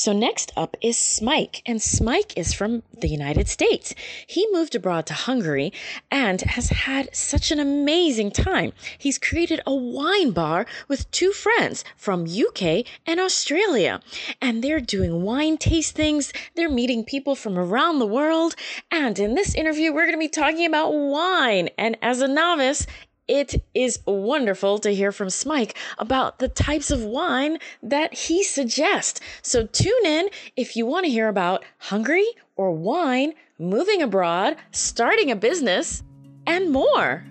So next up is Smike, and Smike is from the United States. He moved abroad to Hungary and has had such an amazing time. He's created a wine bar with two friends from UK and Australia, and they're doing wine tastings. They're meeting people from around the world, and in this interview, we're going to be talking about wine. And as a novice, it is wonderful to hear from Smike about the types of wine that he suggests. So tune in if you want to hear about Hungary or wine, moving abroad, starting a business, and more.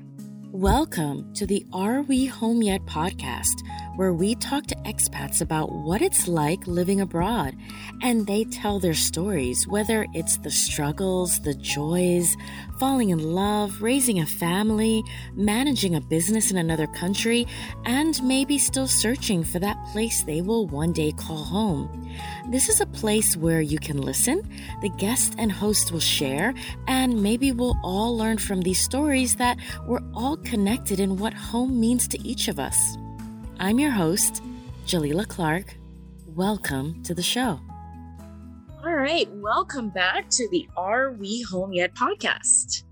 Welcome to the Are We Home Yet podcast, where we talk to expats about what it's like living abroad. And they tell their stories, whether it's the struggles, the joys, falling in love, raising a family, managing a business in another country, and maybe still searching for that place they will one day call home. This is a place where you can listen, the guest and host will share, and maybe we'll all learn from these stories that we're all connected in what home means to each of us. I'm your host, Jalila Clark. Welcome to the show. All right, welcome back to the Are We Home Yet podcast.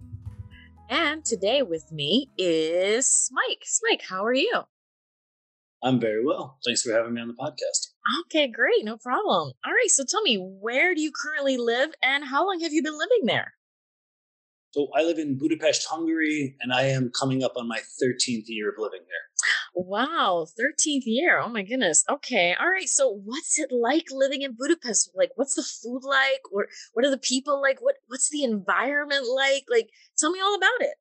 And today with me is Smike. Smike, how are you? I'm very well. Thanks for having me on the podcast. Okay, great. No problem. All right. So tell me, where do you currently live and how long have you been living there? So I live in Budapest, Hungary, and I am coming up on my 13th year of living there. Wow, 13th year. Oh my goodness. Okay. All right. So what's it like living in Budapest? Like what's the food like? Or what are the people like? What what's the environment like? Like tell me all about it.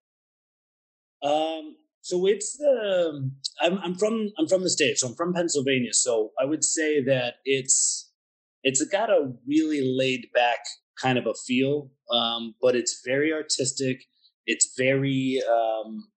Um so it's um, I'm I'm from I'm from the states. So I'm from Pennsylvania. So I would say that it's it's got a really laid back kind of a feel, um, but it's very artistic. It's very um,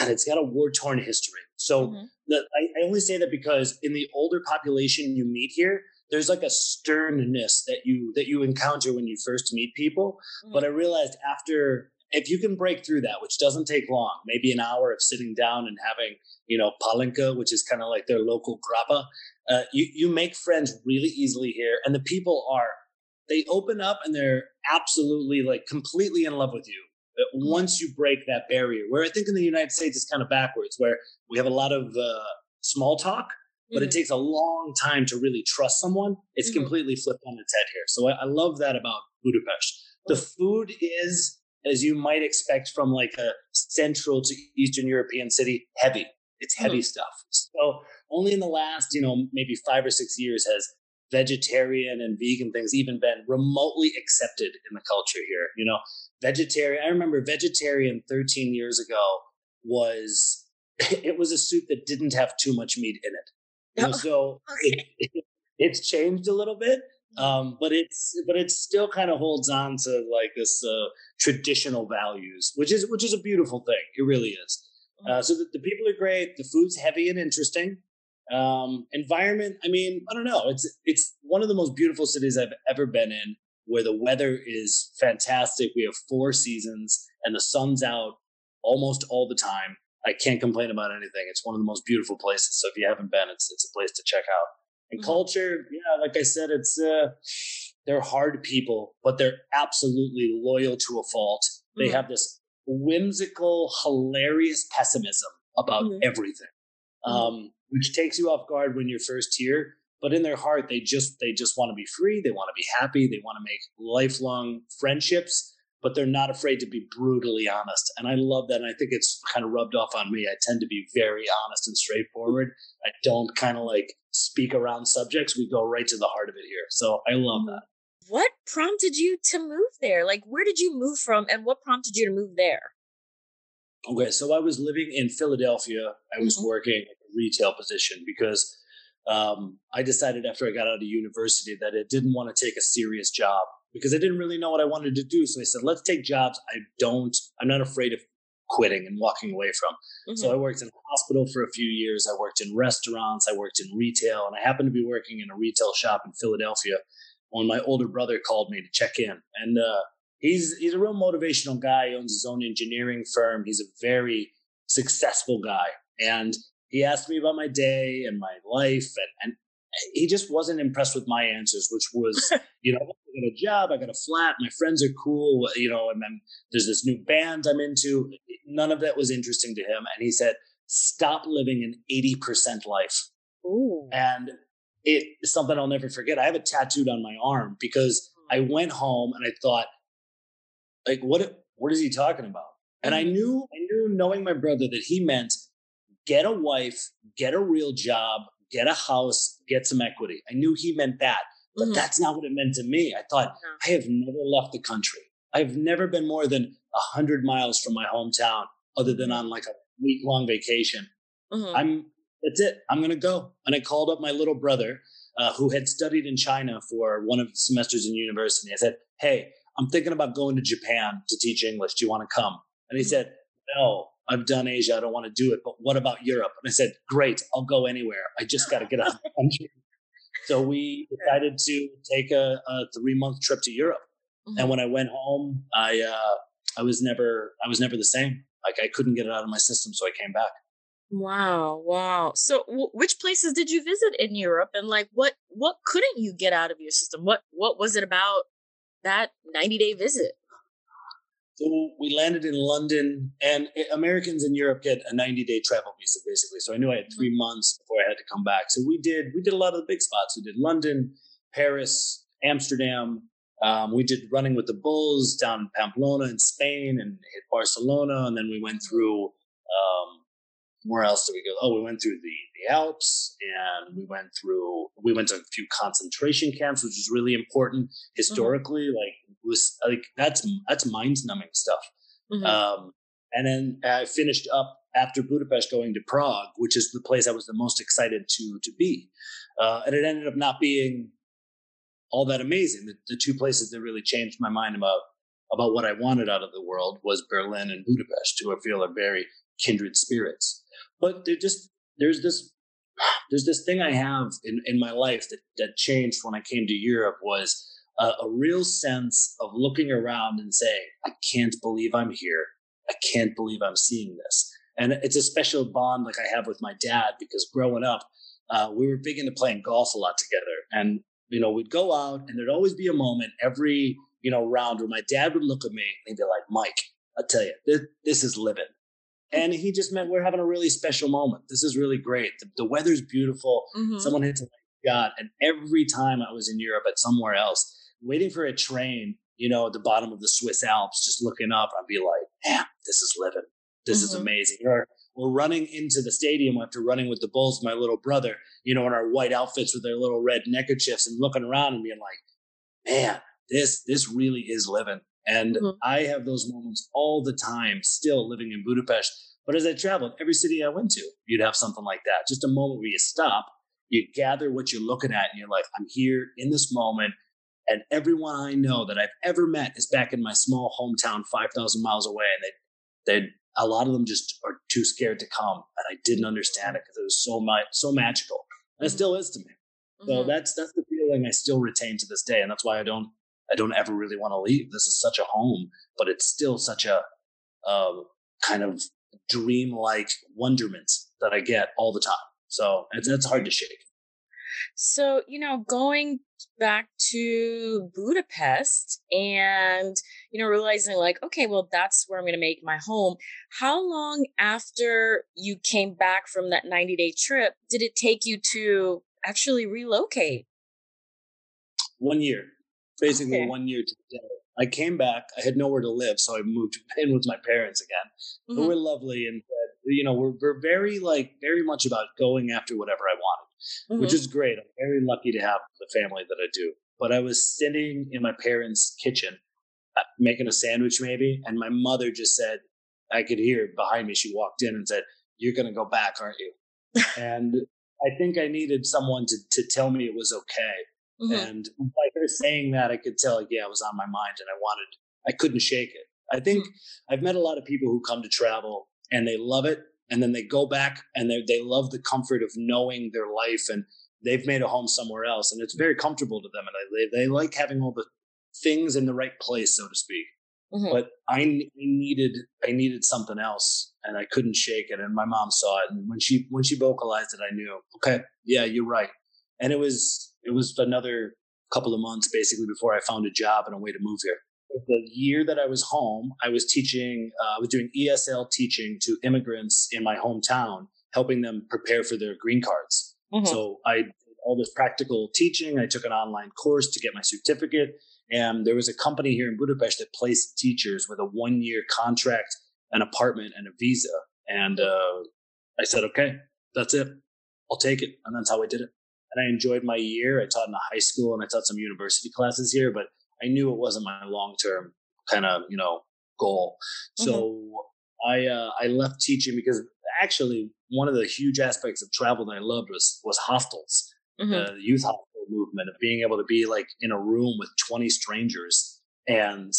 God. It's got a war torn history. So mm-hmm. the, I, I only say that because in the older population you meet here, there's like a sternness that you that you encounter when you first meet people. Mm-hmm. But I realized after if you can break through that, which doesn't take long, maybe an hour of sitting down and having, you know, palinka, which is kind of like their local grappa, uh, you, you make friends really easily here. And the people are, they open up and they're absolutely like completely in love with you once you break that barrier. Where I think in the United States it's kind of backwards, where we have a lot of uh, small talk, but mm-hmm. it takes a long time to really trust someone. It's mm-hmm. completely flipped on its head here. So I, I love that about Budapest. The food is as you might expect from like a central to Eastern European city, heavy. It's heavy mm. stuff. So only in the last, you know, maybe five or six years has vegetarian and vegan things even been remotely accepted in the culture here. You know, vegetarian. I remember vegetarian 13 years ago was it was a soup that didn't have too much meat in it. Oh, so okay. it, it's changed a little bit, um, but it's but it still kind of holds on to like this uh, traditional values, which is which is a beautiful thing. It really is. Uh, mm-hmm. so the, the, people are great. The food's heavy and interesting. Um, environment, I mean, I don't know. It's it's one of the most beautiful cities I've ever been in, where the weather is fantastic. We have four seasons, and the sun's out almost all the time. I can't complain about anything. It's one of the most beautiful places. So if you haven't been, it's it's a place to check out. And mm-hmm. culture, yeah, like I said, it's uh, they're hard people, but they're absolutely loyal to a fault. They mm-hmm. have this whimsical, hilarious pessimism about mm-hmm. everything, mm-hmm. um, which takes you off guard when you're first here. But in their heart, they just they just want to be free. They want to be happy. They want to make lifelong friendships but they're not afraid to be brutally honest. And I love that. And I think it's kind of rubbed off on me. I tend to be very honest and straightforward. I don't kind of like speak around subjects. We go right to the heart of it here. So I love that. What prompted you to move there? Like, where did you move from and what prompted you to move there? Okay. So I was living in Philadelphia. I was mm-hmm. working a retail position because um, I decided after I got out of university that I didn't want to take a serious job because I didn't really know what I wanted to do. So I said, let's take jobs I don't, I'm not afraid of quitting and walking away from. Mm-hmm. So I worked in a hospital for a few years. I worked in restaurants. I worked in retail. And I happened to be working in a retail shop in Philadelphia when my older brother called me to check in. And uh, he's, he's a real motivational guy. He owns his own engineering firm. He's a very successful guy. And he asked me about my day and my life. And, and he just wasn't impressed with my answers, which was, you know, I got a job, I got a flat, my friends are cool, you know, and then there's this new band I'm into. None of that was interesting to him. And he said, stop living an 80% life. Ooh. And it's something I'll never forget. I have it tattooed on my arm because I hmm. went home and I thought, like, what, what is he talking about? And I mm-hmm. knew, I knew knowing my brother that he meant get a wife, get a real job, get a house, get some equity. I knew he meant that, but mm-hmm. that's not what it meant to me. I thought, I have never left the country. I've never been more than a hundred miles from my hometown, other than on like a week long vacation. Mm-hmm. I'm that's it. I'm gonna go. And I called up my little brother, uh, who had studied in China for one of the semesters in university. I said, "Hey, I'm thinking about going to Japan to teach English. Do you want to come?" And he mm-hmm. said, "No, I've done Asia. I don't want to do it. But what about Europe?" And I said, "Great, I'll go anywhere. I just got to get out of the country." So we decided to take a, a three month trip to Europe. Mm-hmm. And when I went home, I uh, I was never I was never the same. Like I couldn't get it out of my system, so I came back. Wow, wow. So, w- which places did you visit in Europe, and like, what what couldn't you get out of your system? What what was it about that ninety day visit? So we landed in London, and Americans in Europe get a 90 day travel visa, basically. So I knew I had mm-hmm. three months before I had to come back. So we did we did a lot of the big spots. We did London, Paris, Amsterdam. Um, we did running with the Bulls down in Pamplona in Spain, and hit Barcelona, and then we went mm-hmm. through. Um, where else did we go? Oh, we went through the, the Alps and we went through, we went to a few concentration camps, which was really important historically. Mm-hmm. Like, was like, that's, that's mind numbing stuff. Mm-hmm. Um, and then I finished up after Budapest going to Prague, which is the place I was the most excited to, to be. Uh, and it ended up not being all that amazing. The, the two places that really changed my mind about about what I wanted out of the world was Berlin and Budapest, who I feel are very kindred spirits. But they're just there's this there's this thing I have in, in my life that, that changed when I came to Europe was a, a real sense of looking around and saying, I can't believe I'm here. I can't believe I'm seeing this. And it's a special bond like I have with my dad because growing up, uh, we were big into playing golf a lot together. And, you know, we'd go out and there'd always be a moment every, you know, round where my dad would look at me and he'd be like, Mike, I tell you, this, this is living. And he just meant we're having a really special moment. This is really great. The, the weather's beautiful. Mm-hmm. Someone hits a shot. And every time I was in Europe at somewhere else, waiting for a train, you know, at the bottom of the Swiss Alps, just looking up, I'd be like, man, this is living. This mm-hmm. is amazing. Or we're running into the stadium after running with the Bulls, my little brother, you know, in our white outfits with their little red neckerchiefs and looking around and being like, man, this, this really is living. And mm-hmm. I have those moments all the time, still living in Budapest. But as I traveled, every city I went to, you'd have something like that. Just a moment where you stop, you gather what you're looking at, and you're like, I'm here in this moment. And everyone I know that I've ever met is back in my small hometown, 5,000 miles away. And they, they, a lot of them just are too scared to come. And I didn't understand it because it was so much, so magical. And it mm-hmm. still is to me. So mm-hmm. that's, that's the feeling I still retain to this day. And that's why I don't I don't ever really want to leave. This is such a home, but it's still such a uh, kind of dream-like wonderment that I get all the time. So it's, it's hard to shake. So, you know, going back to Budapest and, you know, realizing like, okay, well, that's where I'm going to make my home. How long after you came back from that 90 day trip did it take you to actually relocate? One year basically okay. one year to the day. I came back. I had nowhere to live, so I moved in with my parents again, mm-hmm. who were lovely and you know we're we're very like very much about going after whatever I wanted, mm-hmm. which is great. I'm very lucky to have the family that I do. But I was sitting in my parents' kitchen, uh, making a sandwich maybe, and my mother just said, I could hear behind me. She walked in and said, "You're going to go back, aren't you?" and I think I needed someone to to tell me it was okay Mm-hmm. And by her saying that, I could tell, yeah, it was on my mind and I wanted, I couldn't shake it. I think mm-hmm. I've met a lot of people who come to travel and they love it. And then they go back and they, they love the comfort of knowing their life and they've made a home somewhere else. And it's very comfortable to them. And they, they like having all the things in the right place, so to speak. Mm-hmm. But I, I needed I needed something else, and I couldn't shake it. And my mom saw it, and when she when she vocalized it, I knew, okay, yeah, you're right and it was it was another couple of months basically before I found a job and a way to move here. The year that I was home, I was teaching. Uh, I was doing ESL teaching to immigrants in my hometown, helping them prepare for their green cards. Mm-hmm. So I did all this practical teaching. I took an online course to get my certificate, and there was a company here in Budapest that placed teachers with a one-year contract, an apartment, and a visa. And uh, I said, okay, that's it. I'll take it. And that's how I did it. And I enjoyed my year. I taught in a high school and I taught some university classes here, but I knew it wasn't my long term kind of, you know, goal. Mm-hmm. So I uh, I left teaching because actually one of the huge aspects of travel that I loved was was hostels, mm-hmm. the youth hostel movement of being able to be like in a room with 20 strangers and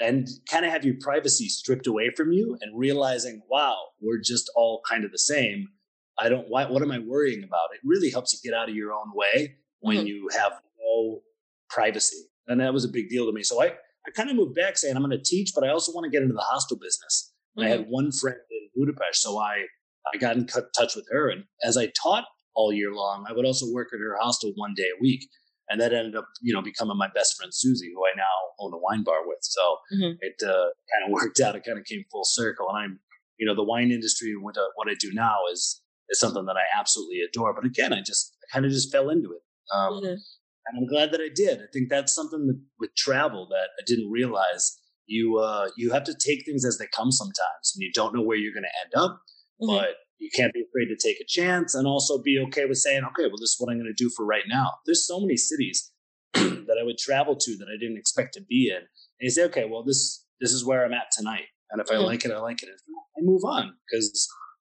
and kind of have your privacy stripped away from you and realizing, wow, we're just all kind of the same. I don't, why, what am I worrying about? It really helps you get out of your own way when mm-hmm. you have no privacy. And that was a big deal to me. So I, I kind of moved back saying, I'm going to teach, but I also want to get into the hostel business. Mm-hmm. I had mm-hmm. one friend in Budapest. So I, I got in touch with her. And as I taught all year long, I would also work at her hostel one day a week and that ended up you know becoming my best friend Susie, who I now own a wine bar with. So mm-hmm. it uh, kind of worked out. It kind of came full circle, and I'm you know the wine industry and what, uh, what I do now is is something that I absolutely adore. But again, I just I kind of just fell into it, um, mm-hmm. and I'm glad that I did. I think that's something that, with travel that I didn't realize. You uh, you have to take things as they come sometimes, and you don't know where you're going to end up. Mm-hmm. But you can't be afraid to take a chance and also be okay with saying, okay, well, this is what I'm going to do for right now. There's so many cities that I would travel to that I didn't expect to be in. And you say, okay, well, this this is where I'm at tonight. And if I mm-hmm. like it, I like it. And I move on because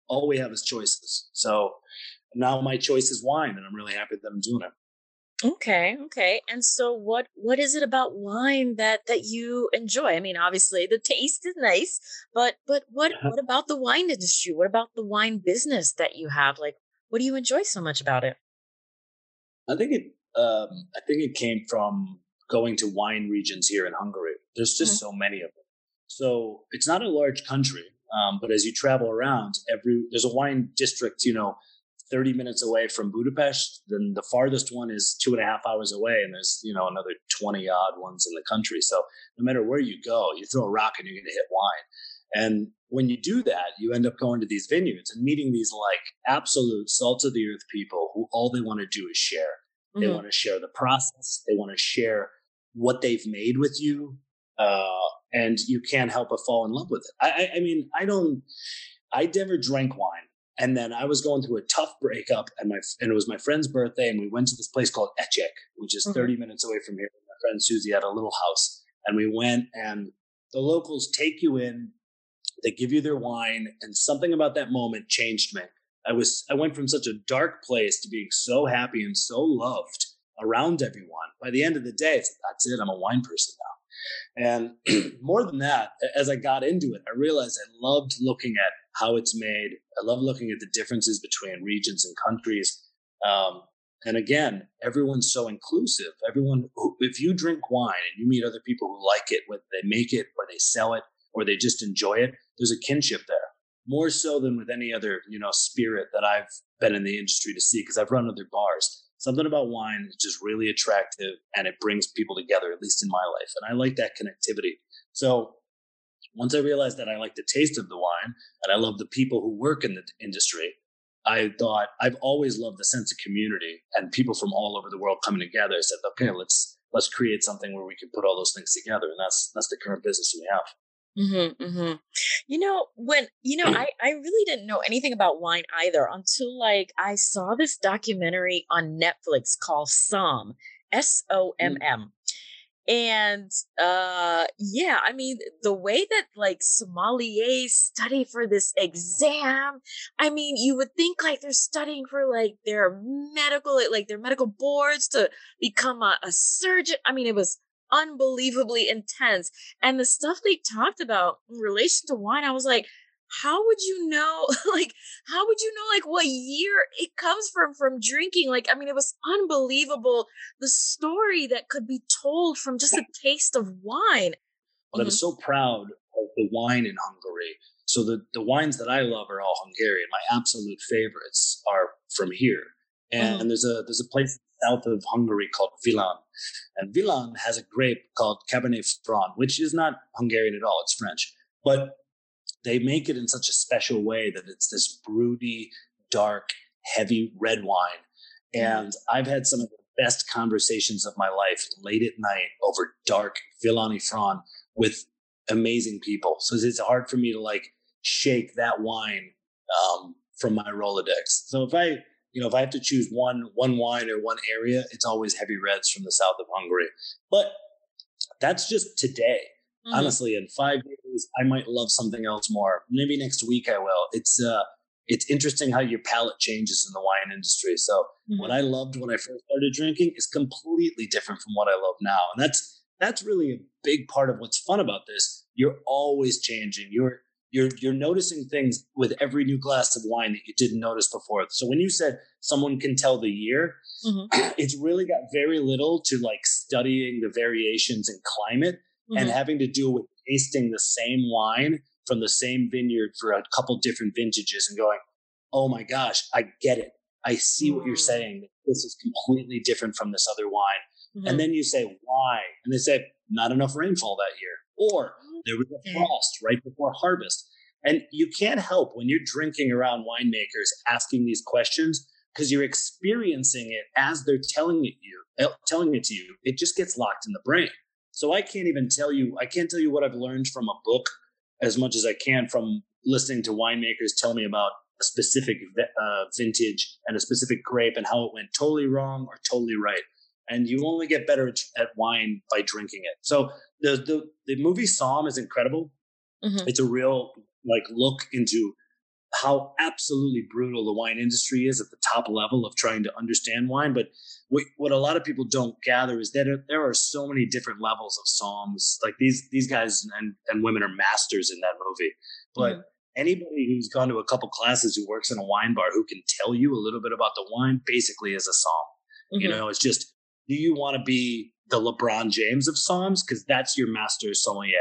all we have is choices. So now my choice is wine, and I'm really happy that I'm doing it. Okay, okay. And so what what is it about wine that that you enjoy? I mean, obviously the taste is nice, but but what uh-huh. what about the wine industry? What about the wine business that you have? Like what do you enjoy so much about it? I think it um I think it came from going to wine regions here in Hungary. There's just mm-hmm. so many of them. So it's not a large country, um, but as you travel around, every there's a wine district, you know, 30 minutes away from Budapest. Then the farthest one is two and a half hours away, and there's you know another 20 odd ones in the country. So no matter where you go, you throw a rock and you're going to hit wine. And when you do that, you end up going to these vineyards and meeting these like absolute salt of the earth people who all they want to do is share. Mm-hmm. They want to share the process. They want to share what they've made with you. Uh, and you can't help but fall in love with it. I, I, I mean, I don't, I never drank wine. And then I was going through a tough breakup, and my and it was my friend's birthday, and we went to this place called Etyek, which is mm-hmm. 30 minutes away from here. My friend Susie had a little house, and we went, and the locals take you in, they give you their wine, and something about that moment changed me. I was I went from such a dark place to being so happy and so loved around everyone. By the end of the day, it's that's it. I'm a wine person now. And more than that, as I got into it, I realized I loved looking at how it's made. I love looking at the differences between regions and countries. Um, and again, everyone's so inclusive. Everyone, who, if you drink wine and you meet other people who like it, whether they make it or they sell it or they just enjoy it, there's a kinship there more so than with any other, you know, spirit that I've been in the industry to see because I've run other bars. Something about wine is just really attractive and it brings people together, at least in my life. And I like that connectivity. So once I realized that I like the taste of the wine and I love the people who work in the industry, I thought I've always loved the sense of community and people from all over the world coming together. I said, okay, let's let's create something where we can put all those things together, and that's that's the current business we have. Mm-hmm, mm-hmm. You know, when you know, I I really didn't know anything about wine either until like I saw this documentary on Netflix called Somm, S O M M, mm and uh yeah i mean the way that like sommeliers study for this exam i mean you would think like they're studying for like their medical like their medical boards to become a, a surgeon i mean it was unbelievably intense and the stuff they talked about in relation to wine i was like how would you know like how would you know like what year it comes from from drinking? Like i mean it was unbelievable the story that could be told from just a taste of wine. But i'm mm-hmm. so proud of the wine in hungary. So the, the wines that i love are all hungarian. My absolute favorites are from here. And mm-hmm. there's a there's a place south of Hungary called Villány, and Villány has a grape called Cabernet Franc, which is not Hungarian at all; it's French, but they make it in such a special way that it's this broody, dark, heavy red wine. And I've had some of the best conversations of my life late at night over dark Villányi Franc with amazing people. So it's hard for me to like shake that wine um, from my Rolodex. So if I, you know, if I have to choose one one wine or one area, it's always heavy reds from the south of Hungary. But that's just today. Mm-hmm. Honestly, in five days, I might love something else more. Maybe next week I will. It's uh, it's interesting how your palate changes in the wine industry. So mm-hmm. what I loved when I first started drinking is completely different from what I love now, and that's that's really a big part of what's fun about this. You're always changing. You're you're you're noticing things with every new glass of wine that you didn't notice before. So when you said someone can tell the year, mm-hmm. it's really got very little to like studying the variations in climate mm-hmm. and having to do with tasting the same wine from the same vineyard for a couple different vintages and going, "Oh my gosh, I get it. I see mm-hmm. what you're mm. saying. This is completely different from this other wine." Mm-hmm. And then you say, why? And they say, not enough rainfall that year. Or there was a frost right before harvest. And you can't help when you're drinking around winemakers asking these questions because you're experiencing it as they're telling it you, eh, telling it to you. It just gets locked in the brain. So I can't even tell you, I can't tell you what I've learned from a book as much as I can from listening to winemakers tell me about a specific uh, vintage and a specific grape and how it went totally wrong or totally right and you only get better at wine by drinking it. So the the, the movie Somm is incredible. Mm-hmm. It's a real like look into how absolutely brutal the wine industry is at the top level of trying to understand wine. But what, what a lot of people don't gather is that there are so many different levels of somms. Like these these guys and, and women are masters in that movie. But mm-hmm. anybody who's gone to a couple classes who works in a wine bar who can tell you a little bit about the wine basically is a somm. Mm-hmm. You know, it's just do you want to be the LeBron James of somms? Because that's your master sommelier.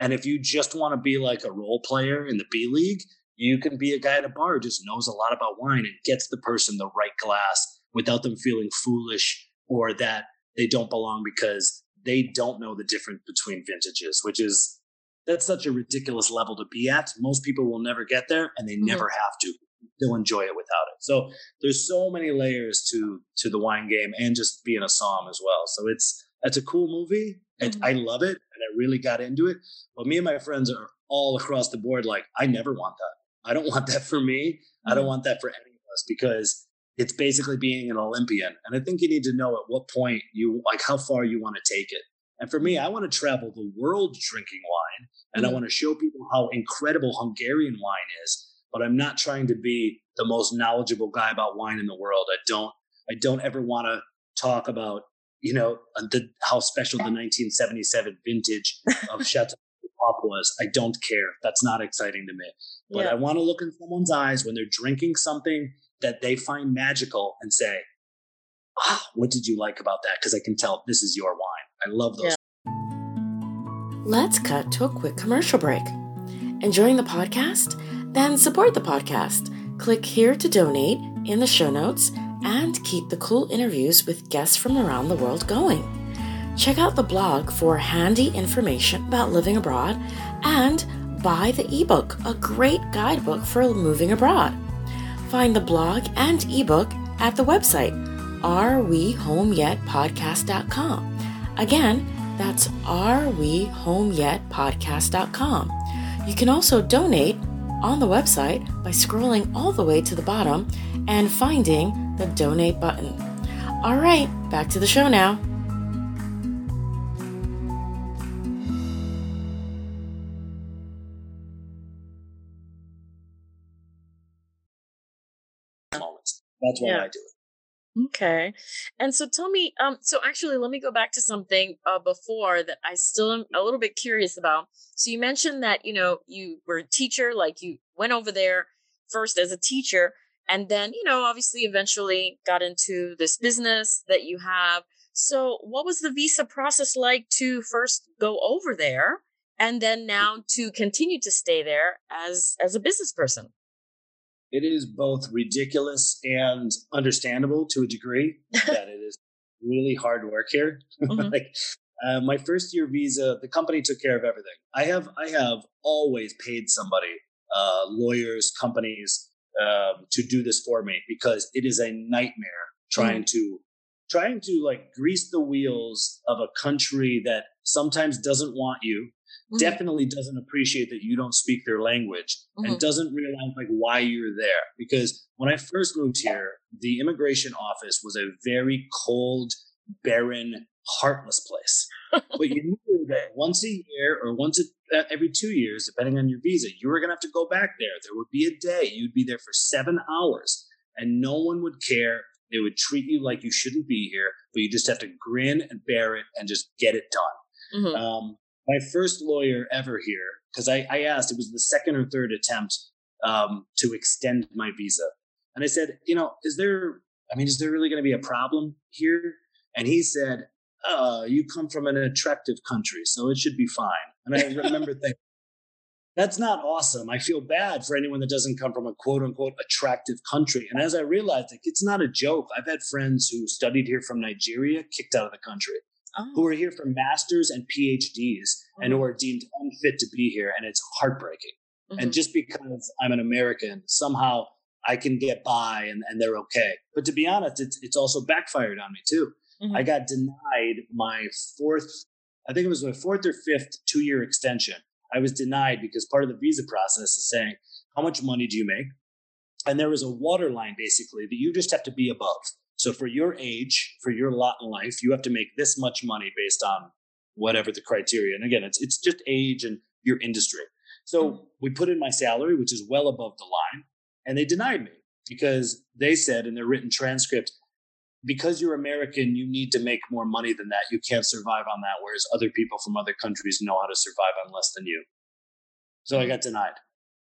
And if you just want to be like a role player in the B League, you can be a guy at a bar who just knows a lot about wine and gets the person the right glass without them feeling foolish or that they don't belong because they don't know the difference between vintages, which is that's such a ridiculous level to be at. Most people will never get there and they mm-hmm. never have to still enjoy it without it. So there's so many layers to to the wine game and just being a somm as well. So it's it's a cool movie and mm-hmm. I love it and I really got into it. But me and my friends are all across the board like I never want that. I don't want that for me. Mm-hmm. I don't mm-hmm. want that for any of us because it's basically being an Olympian. And I think you need to know at what point you like how far you want to take it. And for me, I want to travel the world drinking wine and mm-hmm. I want to show people how incredible Hungarian wine is but I'm not trying to be the most knowledgeable guy about wine in the world. I don't I don't ever want to talk about you know uh, the, how special the 1977 vintage of Chateau Pop was. I don't care. That's not exciting to me. But yeah. I want to look in someone's eyes when they're drinking something that they find magical and say, ah, what did you like about that? Because I can tell this is your wine. I love those. Yeah. Let's cut to a quick commercial break. Enjoying the podcast? Then support the podcast. Click here to donate in the show notes and keep the cool interviews with guests from around the world going. Check out the blog for handy information about living abroad and buy the ebook, a great guidebook for moving abroad. Find the blog and ebook at the website arewehomeyetpodcast.com. Again, that's arewehomeyetpodcast.com. You can also donate on the website by scrolling all the way to the bottom and finding the donate button. All right, back to the show now. That's why yeah. I do it. Okay. And so tell me, um, so actually let me go back to something uh, before that I still am a little bit curious about. So you mentioned that, you know, you were a teacher, like you went over there first as a teacher, and then, you know, obviously eventually got into this business that you have. So what was the visa process like to first go over there and then now to continue to stay there as as a business person? It is both ridiculous and understandable to a degree that it is really hard work here. Mm-hmm. like uh, my first year visa, the company took care of everything. I have I have always paid somebody, uh, lawyers, companies, um, to do this for me because it is a nightmare trying mm-hmm. to trying to like grease the wheels of a country that sometimes doesn't want you mm-hmm. definitely doesn't appreciate that you don't speak their language mm-hmm. and doesn't realize like why you're there because when i first moved here the immigration office was a very cold barren heartless place but you knew that once a year or once a, uh, every two years depending on your visa you were going to have to go back there there would be a day you'd be there for seven hours and no one would care they would treat you like you shouldn't be here, but you just have to grin and bear it and just get it done. Mm-hmm. Um, my first lawyer ever here, because I, I, asked, it was the second or third attempt um, to extend my visa. And I said, you know, is there, I mean, is there really going to be a problem here? And he said, uh, you come from an attractive country, so it should be fine. And I remember thinking, that's not awesome. I feel bad for anyone that doesn't come from a quote unquote attractive country. And as I realized, like, it's not a joke. I've had friends who studied here from Nigeria kicked out of the country, oh. who are here for masters and PhDs mm-hmm. and who are deemed unfit to be here. And it's heartbreaking. Mm-hmm. And just because I'm an American, somehow I can get by and, and they're okay. But to be honest, it's, it's also backfired on me too. Mm-hmm. I got denied my fourth, I think it was my fourth or fifth two year extension I was denied because part of the visa process is saying, how much money do you make? And there was a waterline basically that you just have to be above. So for your age, for your lot in life, you have to make this much money based on whatever the criteria. And again, it's it's just age and your industry. So mm-hmm. we put in my salary, which is well above the line, and they denied me because they said in their written transcript, because you're American, you need to make more money than that. You can't survive on that, whereas other people from other countries know how to survive on less than you. So I got denied,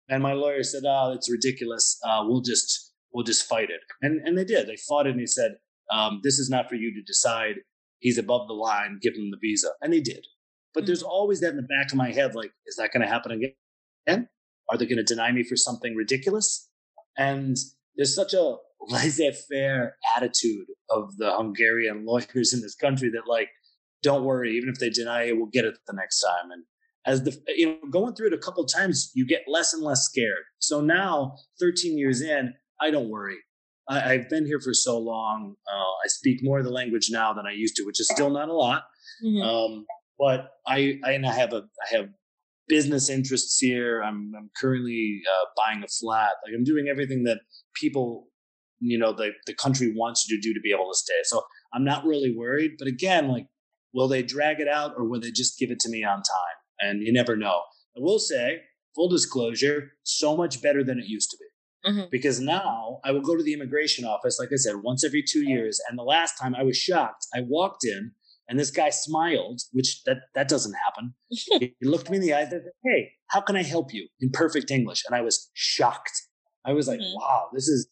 and my lawyer said, "Oh, it's ridiculous. Uh, we'll just we'll just fight it." And and they did. They fought it, and he said, um, "This is not for you to decide. He's above the line. Give him the visa," and they did. But there's mm-hmm. always that in the back of my head, like, is that going to happen again? Are they going to deny me for something ridiculous? And there's such a laissez-faire attitude of the Hungarian lawyers in this country that like, don't worry, even if they deny it, we'll get it the next time. And as the you know going through it a couple times, you get less and less scared. So now, 13 years in, I don't worry. I, have been here for so long. Uh, I speak more of the language now than I used to, which is still not a lot. Mm-hmm. Um, but I, I have a I have business interests here. I'm I'm currently uh, buying a flat. Like I'm doing everything that people you know the the country wants you to do to be able to stay. So I'm not really worried. But again, like, will they drag it out or will they just give it to me on time? And you never know. I will say, full disclosure, so much better than it used to be. Mm-hmm. Because now I will go to the immigration office, like I said, once every two years. And the last time I was shocked, I walked in and this guy smiled, which that that doesn't happen. he looked me in the eye and said, Hey, how can I help you in perfect English? And I was shocked. I was like, mm-hmm. wow, this is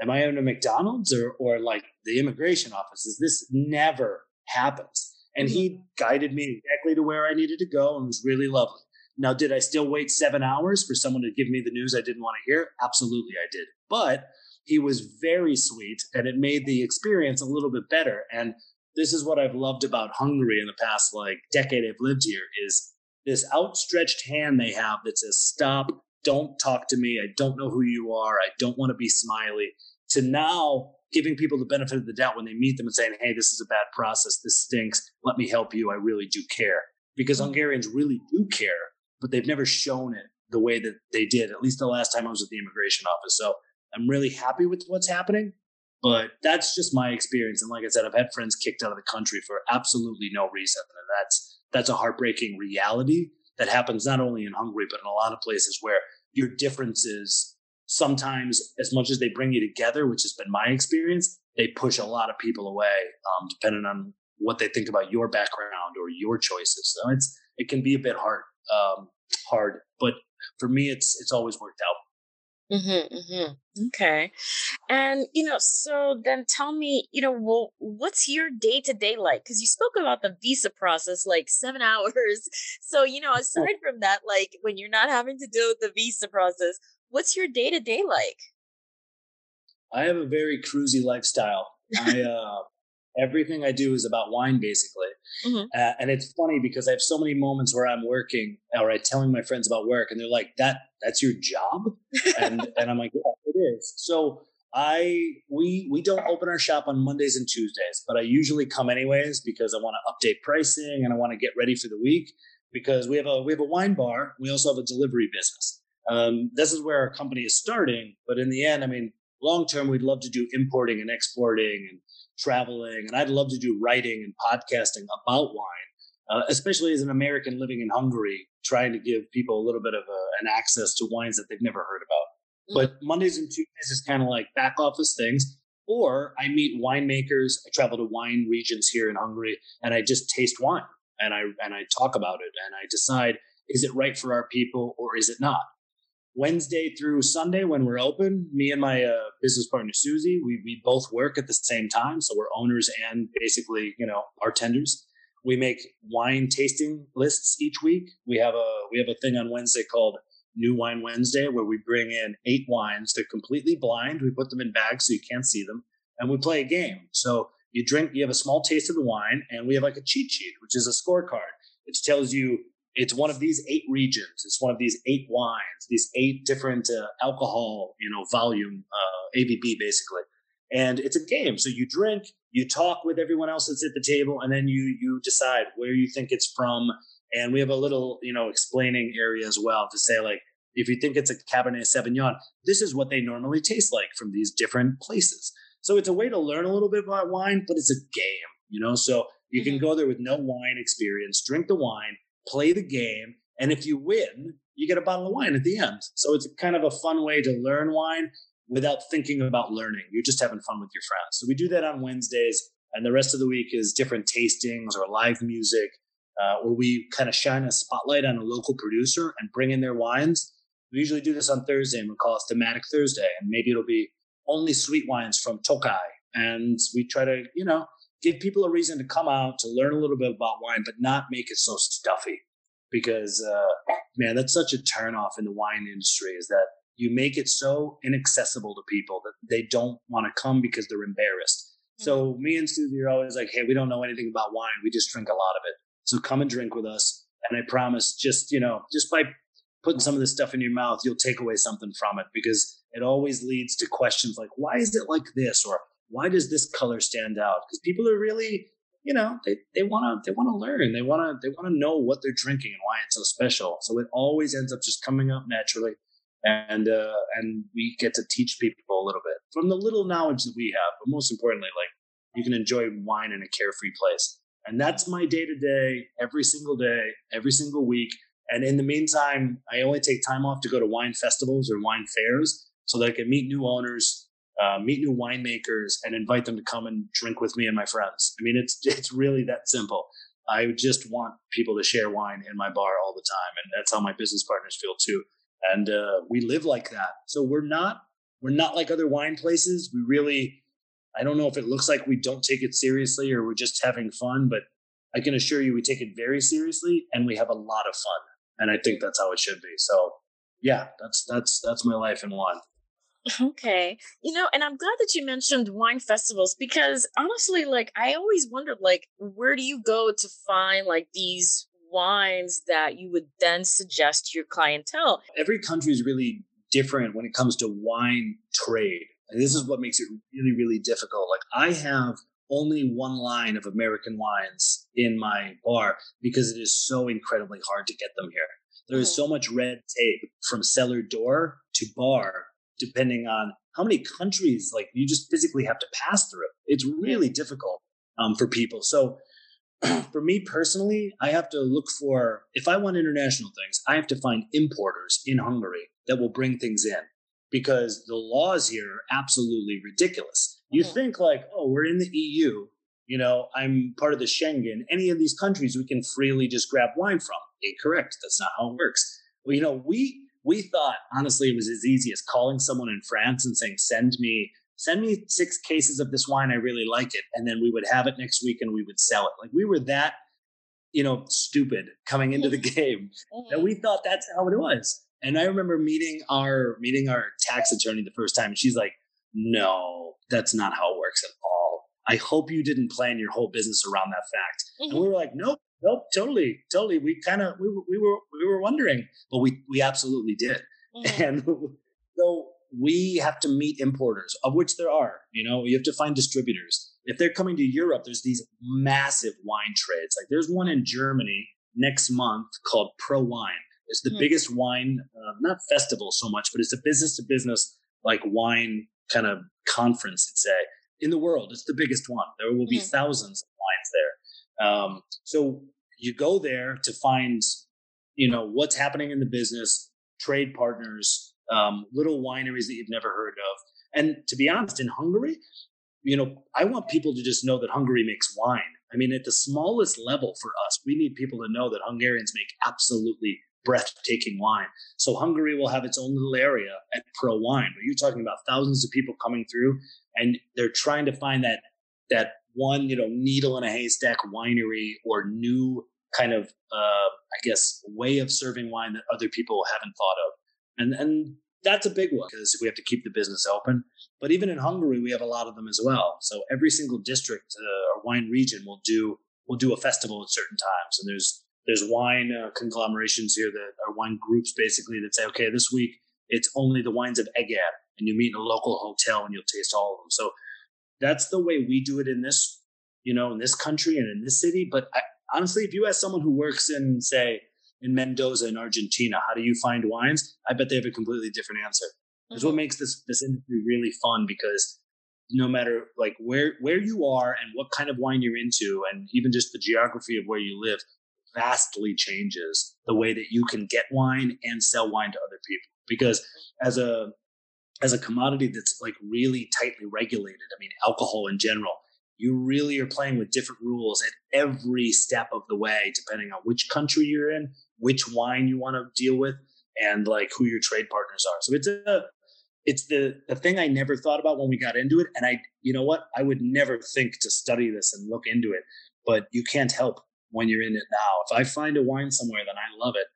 am I in a McDonald's or or like the immigration offices? This never happens. And mm-hmm. he guided me exactly to where I needed to go and was really lovely. Now, did I still wait seven hours for someone to give me the news I didn't want to hear? Absolutely, I did. But he was very sweet and it made the experience a little bit better. And this is what I've loved about Hungary in the past like decade I've lived here is this outstretched hand they have that says, stop, don't talk to me. I don't know who you are. I don't want to be smiley to now giving people the benefit of the doubt when they meet them and saying, hey, this is a bad process. This stinks. Let me help you. I really do care. Because mm-hmm. Hungarians really do care, but they've never shown it the way that they did, at least the last time I was at the immigration office. So I'm really happy with what's happening. But that's just my experience. And like I said, I've had friends kicked out of the country for absolutely no reason. And that's that's a heartbreaking reality that happens not only in Hungary, but in a lot of places where your differences sometimes as much as they bring you together, which has been my experience, they push a lot of people away, um, depending on what they think about your background or your choices. So it's it can be a bit hard, um, hard, but for me, it's it's always worked out. Mm-hmm, mm-hmm. Okay. And, you know, so then tell me, you know, well, what's your day to day like? Because you spoke about the visa process like seven hours. So, you know, aside from that, like when you're not having to deal with the visa process, what's your day to day like? I have a very cruisy lifestyle. I uh, everything I do is about wine, basically. Mm-hmm. Uh, and it's funny because I have so many moments where I'm working or I'm telling my friends about work, and they're like, "That that's your job," and and I'm like, "Yeah, it is." So I we we don't open our shop on Mondays and Tuesdays, but I usually come anyways because I want to update pricing and I want to get ready for the week because we have a we have a wine bar. We also have a delivery business. Um, this is where our company is starting, but in the end, I mean, long term, we'd love to do importing and exporting and traveling, and I'd love to do writing and podcasting about wine, uh, especially as an American living in Hungary, trying to give people a little bit of a, an access to wines that they've never heard about. Mm-hmm. But Mondays and Tuesdays is kind of like back office things. Or I meet winemakers. I travel to wine regions here in Hungary, and I just taste wine and I and I talk about it, and I decide is it right for our people or is it not. Wednesday through Sunday when we're open, me and my uh, business partner Susie, we we both work at the same time, so we're owners and basically you know bartenders. We make wine tasting lists each week. We have a we have a thing on Wednesday called New Wine Wednesday where we bring in eight wines. They're completely blind. We put them in bags so you can't see them, and we play a game. So you drink, you have a small taste of the wine, and we have like a cheat sheet, which is a scorecard. It tells you it's one of these eight regions. It's one of these eight wines, these eight different uh, alcohol, you know, volume, uh, ABV basically. And it's a game. So you drink, you talk with everyone else that's at the table, and then you you decide where you think it's from. And we have a little, you know, explaining area as well to say like, if you think it's a Cabernet Sauvignon, this is what they normally taste like from these different places. So it's a way to learn a little bit about wine, but it's a game, you know. So you can mm-hmm. go there with no wine experience, drink the wine, play the game, and if you win, you get a bottle of wine at the end. So it's kind of a fun way to learn wine without thinking about learning. You're just having fun with your friends. So we do that on Wednesdays, and the rest of the week is different tastings or live music, uh, where we kind of shine a spotlight on a local producer and bring in their wines. We usually do this on Thursday, and we call it Thematic Thursday, and maybe it'll be only sweet wines from Tokai, and we try to, you know, give people a reason to come out to learn a little bit about wine, but not make it so stuffy. Because uh, man, that's such a turnoff in the wine industry is that you make it so inaccessible to people that they don't want to come because they're embarrassed. Mm-hmm. So me and Susie are always like, hey, we don't know anything about wine. We just drink a lot of it. So come and drink with us. And I promise, just you know, just by putting some of this stuff in your mouth, you'll take away something from it because it always leads to questions like, why is it like this? Or why does this color stand out? Because people are really, you know, they, they want to, they want to learn. They want to, they want to know what they're drinking and why it's so special. So it always ends up just coming up naturally. And, uh, and we get to teach people a little bit from the little knowledge that we have. But most importantly, like you can enjoy wine in a carefree place. And that's my day to day, every single day, every single week. And in the meantime, I only take time off to go to wine festivals or wine fairs so that I can meet new owners, uh, meet new winemakers, and invite them to come and drink with me and my friends. I mean, it's it's really that simple. I just want people to share wine in my bar all the time, and that's how my business partners feel too. And uh, we live like that. So we're not we're not like other wine places. We really I don't know if it looks like we don't take it seriously or we're just having fun, but I can assure you we take it very seriously and we have a lot of fun. And I think that's how it should be. So yeah, that's that's that's my life in wine. Okay. You know, and I'm glad that you mentioned wine festivals because honestly, like I always wondered like where do you go to find like these wines that you would then suggest to your clientele? Every country is really different when it comes to wine trade. And this is what makes it really, really difficult. Like I have only one line of American wines in my bar because it is so incredibly hard to get them here. There is mm-hmm. so much red tape from cellar door to bar depending on how many countries like you just physically have to pass through. It's really difficult um, for people. So for me personally, I have to look for if I want international things, I have to find importers in Hungary that will bring things in because the laws here are absolutely ridiculous. You mm-hmm. think like, oh, we're in the EU, you know, I'm part of the Schengen. Any of these countries we can freely just grab wine from. Incorrect. That's not how it works. Well, you know, we we thought honestly it was as easy as calling someone in France and saying, send me send me six cases of this wine. I really like it. And then we would have it next week and we would sell it. Like we were that, you know, stupid coming into the game that we thought that's how it was. And I remember meeting our meeting our tax attorney the first time, and she's like, no, that's not how it works at all. I hope you didn't plan your whole business around that fact. Mm-hmm. And we were like, nope, nope, totally, totally. We kind of we, we were we were wondering, but we we absolutely did. Mm-hmm. And so we have to meet importers, of which there are. You know, you have to find distributors. If they're coming to Europe, there's these massive wine trades. Like there's one in Germany next month called ProWein. It's the mm-hmm. biggest wine, uh, not festival so much, but it's a business to business like wine kind of conference, I'd say, in the world. It's the biggest one. There will be mm-hmm. thousands of wines there. Um, so you go there to find, you know, what's happening in the business, trade partners, um, little wineries that you've never heard of. And to be honest, in Hungary, you know, I want people to just know that Hungary makes wine. I mean, at the smallest level for us, we need people to know that Hungarians make absolutely breathtaking wine. So Hungary will have its own little area at ProWein, but you're talking about thousands of people coming through, and they're trying to find that that one, you know, needle in a haystack winery or new kind of, uh, I guess, way of serving wine that other people haven't thought of, and and that's a big one because we have to keep the business open. But even in Hungary, we have a lot of them as well. So every single district uh, or wine region will do will do a festival at certain times, and there's there's wine uh, conglomerations here that are wine groups basically that say, okay, this week it's only the wines of Eger, and you meet in a local hotel and you'll taste all of them. So that's the way we do it in this, you know, in this country and in this city. But I, honestly, if you ask someone who works in, say, in Mendoza in Argentina, how do you find wines? I bet they have a completely different answer. Mm-hmm. what makes this this industry really fun because no matter like where where you are and what kind of wine you're into, and even just the geography of where you live, vastly changes the way that you can get wine and sell wine to other people. Because as a as a commodity that's like really tightly regulated, I mean, alcohol in general, you really are playing with different rules at every step of the way, depending on which country you're in, which wine you want to deal with, and like who your trade partners are. So it's a it's the the thing I never thought about when we got into it. And I, you know what, I would never think to study this and look into it, but you can't help when you're in it now. If I find a wine somewhere that I love it,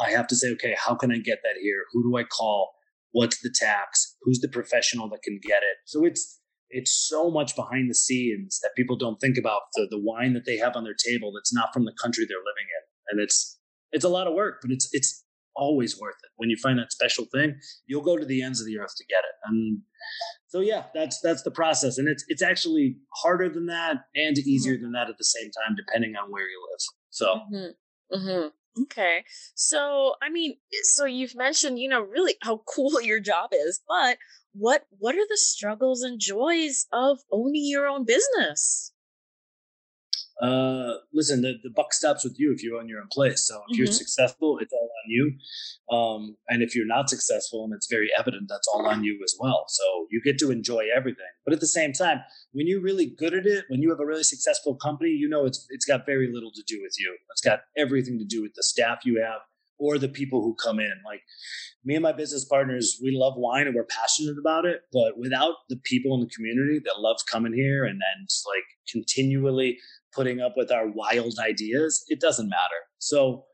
I have to say, okay, how can I get that here? Who do I call? What's the tax? Who's the professional that can get it? So it's it's so much behind the scenes that people don't think about the the wine that they have on their table that's not from the country they're living in, and it's it's a lot of work, but it's it's always worth it. When you find that special thing, you'll go to the ends of the earth to get it. And so yeah, that's that's the process, and it's it's actually harder than that and easier mm-hmm. than that at the same time, depending on where you live. So. Mm-hmm. Mm-hmm. Okay. So, I mean, eh, so you've mentioned, you know, really how cool your job is, but what what are the struggles and joys of owning your own business? Uh, listen, the, the buck stops with you if you own your own place. So if mm-hmm. you're successful, it's all on you. Um, and if you're not successful and it's very evident, that's all on you as well. So you get to enjoy everything. But at the same time, when you're really good at it, when you have a really successful company, you know it's it's got very little to do with you. It's got everything to do with the staff you have or the people who come in. Like me and my business partners, we love wine and we're passionate about it. But without the people in the community that love coming here and and like continually putting up with our wild ideas, it doesn't matter. So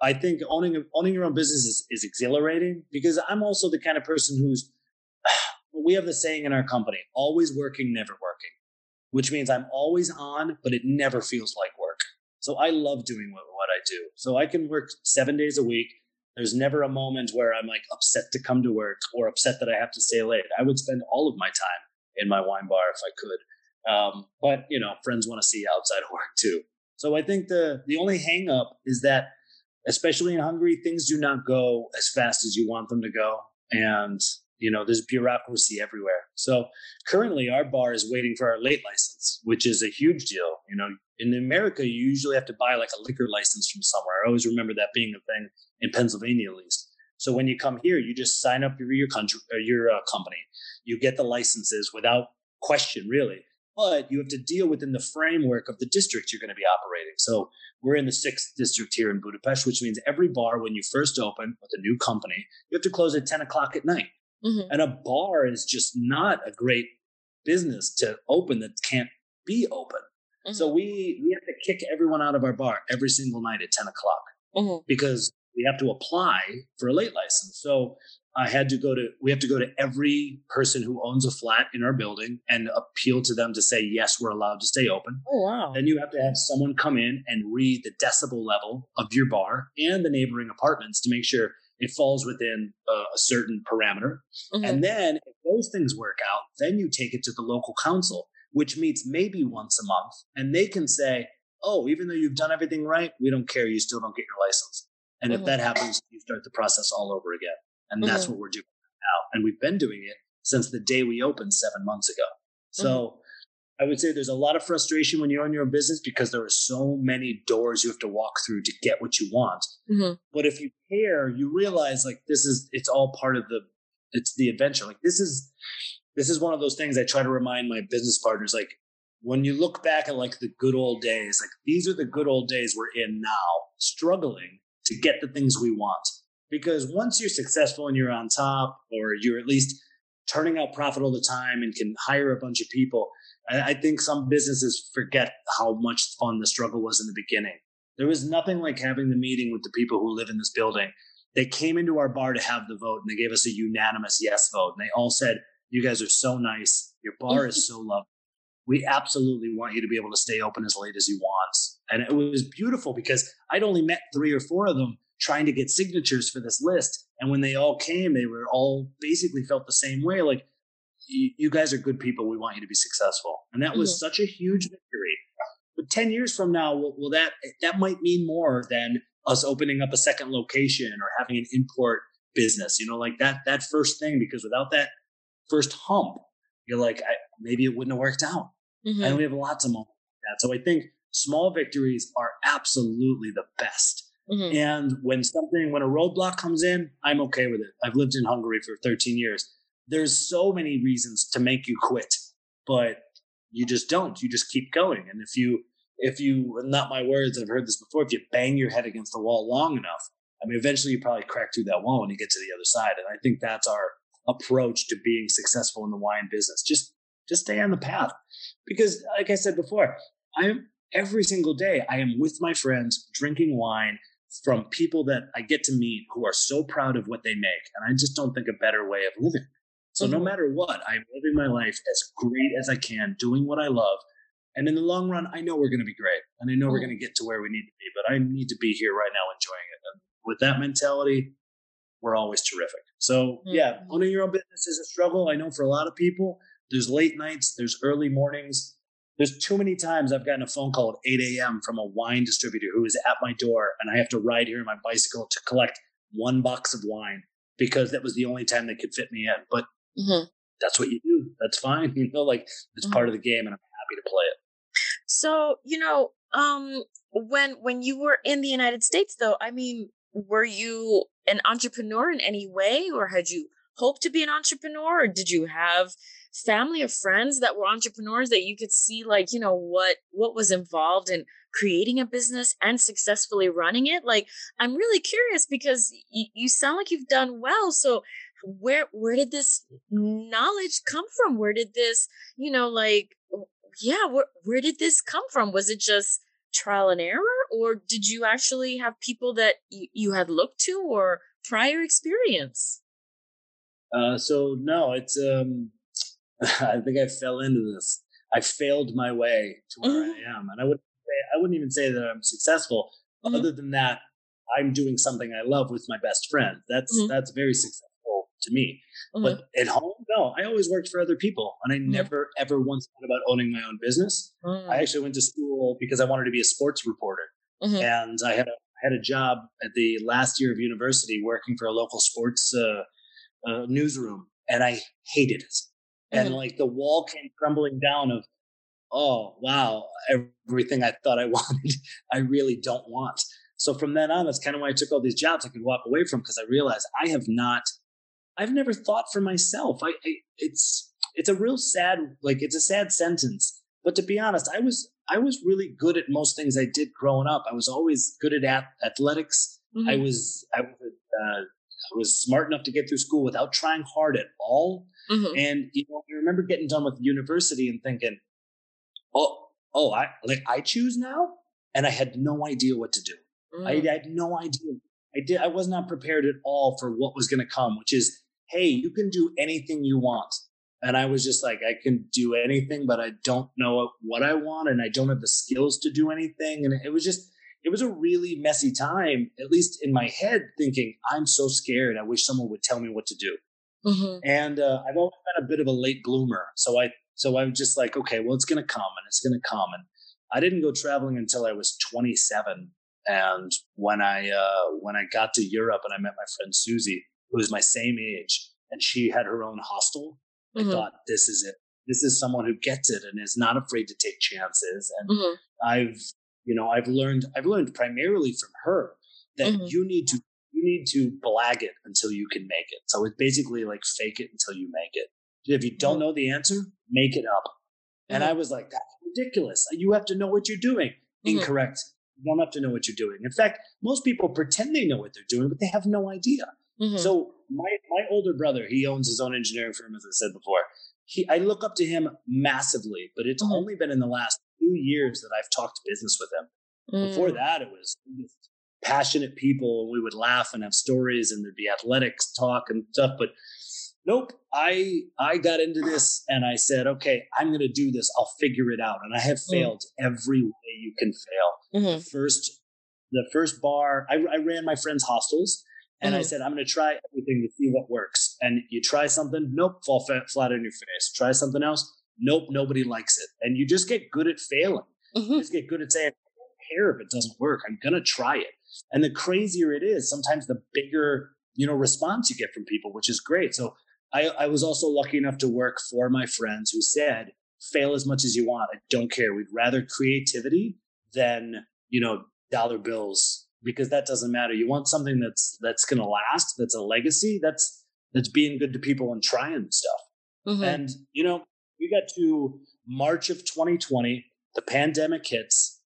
I think owning owning your own business is, is exhilarating because I'm also the kind of person who's we have the saying in our company, always working, never working, which means I'm always on, but it never feels like work. So I love doing what, what I do. So I can work seven days a week. There's never a moment where I'm like upset to come to work or upset that I have to stay late. I would spend all of my time in my wine bar if I could. Um, but you know, friends want to see outside of work too. So I think the the only hangup is that, especially in Hungary, things do not go as fast as you want them to go, and you know there's bureaucracy everywhere. So currently, our bar is waiting for our late license, which is a huge deal. You know, in America, you usually have to buy like a liquor license from somewhere. I always remember that being a thing in Pennsylvania, at least. So when you come here, you just sign up your your country or your uh, company. You get the licenses without question, really but you have to deal within the framework of the district you're going to be operating. So we're in the sixth district here in Budapest, which means every bar, when you first open with a new company, you have to close at 10 o'clock at night. Mm-hmm. And a bar is just not a great business to open that can't be open. Mm-hmm. So we, we have to kick everyone out of our bar every single night at 10 o'clock mm-hmm. because we have to apply for a late license. So I had to go to, we have to go to every person who owns a flat in our building and appeal to them to say, yes, we're allowed to stay open. Oh, wow. Then you have to have someone come in and read the decibel level of your bar and the neighboring apartments to make sure it falls within a, a certain parameter. Mm-hmm. And then if those things work out, then you take it to the local council, which meets maybe once a month. And they can say, oh, even though you've done everything right, we don't care. You still don't get your license. And mm-hmm. if that happens, you start the process all over again. And that's mm-hmm. what we're doing now. And we've been doing it since the day we opened seven months ago. So mm-hmm. I would say there's a lot of frustration when you own your own business because there are so many doors you have to walk through to get what you want. Mm-hmm. But if you care, you realize like this is it's all part of the it's the adventure. Like this is this is one of those things I try to remind my business partners like when you look back at like the good old days, like these are the good old days we're in now, struggling to get the things we want. Because once you're successful and you're on top or you're at least turning out profit all the time and can hire a bunch of people I, think some businesses forget how much fun the struggle was in the beginning. There was nothing like having the meeting with the people who live in this building. They came into our bar to have the vote and they gave us a unanimous yes vote and they all said you guys are so nice. Your bar is so lovely. We absolutely want you to be able to stay open as late as you want and it was beautiful because i'd only met three or four of them trying to get signatures for this list. And when they all came, they were all basically felt the same way. Like, you guys are good people. We want you to be successful. And that was mm-hmm. such a huge victory. But 10 years from now, will, will that, that might mean more than us opening up a second location or having an import business, you know, like that, that first thing, because without that first hump, you're like, I, maybe it wouldn't have worked out. Mm-hmm. And we have lots of moments like that. So I think small victories are absolutely the best. Mm-hmm. And when something, when a roadblock comes in, I'm okay with it. I've lived in Hungary for 13 years. There's so many reasons to make you quit, but you just don't. You just keep going. And if you, if you, not my words, I've heard this before, if you bang your head against the wall long enough, I mean, eventually you probably crack through that wall when you get to the other side. And I think that's our approach to being successful in the wine business. Just, just stay on the path. Because like I said before, I'm every single day, I am with my friends drinking wine, from people that I get to meet who are so proud of what they make. And I just don't think a better way of living. So mm-hmm. no matter what, I'm living my life as great as I can, doing what I love. And in the long run, I know we're going to be great. And I know mm-hmm. we're going to get to where we need to be, but I need to be here right now enjoying it. And with that mentality, we're always terrific. So mm-hmm. yeah, owning your own business is a struggle. I know for a lot of people, there's late nights, there's early mornings, there's too many times I've gotten a phone call at 8 a.m. from a wine distributor who is at my door, and I have to ride here on my bicycle to collect one box of wine because that was the only time they could fit me in. But mm-hmm. that's what you do. That's fine. You know, like it's mm-hmm. part of the game, and I'm happy to play it. So you know, um, when when you were in the United States, though, I mean, were you an entrepreneur in any way, or had you hoped to be an entrepreneur, or did you have family or friends that were entrepreneurs that you could see like you know what what was involved in creating a business and successfully running it? Like i'm really curious because y- you sound like you've done well. So where where did this knowledge come from? Where did this you know like yeah where, where did this come from? Was it just trial and error? Or did you actually have people that y- you had looked to or prior experience? Uh, so no it's um I think I fell into this. I failed my way to where mm-hmm. I am, and I wouldn't say, I wouldn't even say that I'm successful. Mm-hmm. Other than that, I'm doing something I love with my best friend. That's mm-hmm. that's very successful to me. But mm-hmm. at home, no, I always worked for other people, and I mm-hmm. never ever once thought about owning my own business. I mm. actually went to school because I wanted to be a sports reporter, mm-hmm. and I had a I had a job at the last year of university working for a local sports uh, uh, newsroom, and I hated it and mm-hmm. like the wall came crumbling down of oh wow everything i thought i wanted i really don't want so from then on that's kind of why i took all these jobs i could walk away from because i realized i have not i've never thought for myself I, I it's it's a real sad like it's a sad sentence but to be honest i was i was really good at most things i did growing up i was always good at athletics mm-hmm. i was i was uh, I was smart enough to get through school without trying hard at all. Mm-hmm. And you know, I remember getting done with university and thinking, "Oh, oh, I like I choose now," and I had no idea what to do. Mm. I, I, had no idea. I did. I was not prepared at all for what was going to come, which is, hey, you can do anything you want. And I was just like, I can do anything, but I don't know what I want, and I don't have the skills to do anything. And it was just, it was a really messy time, at least in my head, thinking, I'm so scared. I wish someone would tell me what to do. Mm-hmm. And uh, I've always been a bit of a late bloomer, so I so I was just like, okay, well, it's gonna come, and it's gonna come, and I didn't go traveling until I was 27. And when I uh, when I got to Europe and I met my friend Susie, who was my same age, and she had her own hostel, mm-hmm. I thought, this is it. This is someone who gets it and is not afraid to take chances. And mm-hmm. I've you know I've learned I've learned primarily from her that mm-hmm. you need to you need to blag it until you can make it. So it's basically like fake it until you make it. If you don't mm-hmm. know the answer, make it up. And mm-hmm. I was like, that's ridiculous. You have to know what you're doing. Mm-hmm. Incorrect. You don't have to know what you're doing. In fact, most people pretend they know what they're doing, but they have no idea. Mm-hmm. So my my older brother, he owns his own engineering firm, as I said before. He, I look up to him massively, but it's mm-hmm. only been in the last two years that I've talked business with him. Before mm. that, it was passionate people. And we would laugh and have stories, and there'd be athletics talk and stuff. But nope, I I got into this and I said, okay, I'm going to do this. I'll figure it out. And I have mm. failed mm. every way you can fail. Mm-hmm. The first, the first bar, I, I ran my friends' hostels. And mm-hmm. I said, I'm going to try everything to see what works. And you try something, nope, fall flat, flat on your face. Try something else, nope, nobody likes it. And you just get good at failing. Mm-hmm. You just get good at saying, I don't care if it doesn't work. I'm going to try it. And the crazier it is, sometimes the bigger, you know, response you get from people, which is great. So I, I was also lucky enough to work for my friends who said, fail as much as you want. I don't care. We'd rather creativity than, you know, dollar bills because that doesn't matter. You want something that's that's going to last, that's a legacy, that's that's being good to people and trying stuff. Mm-hmm. And you know, we got to March of 2020, the pandemic hits.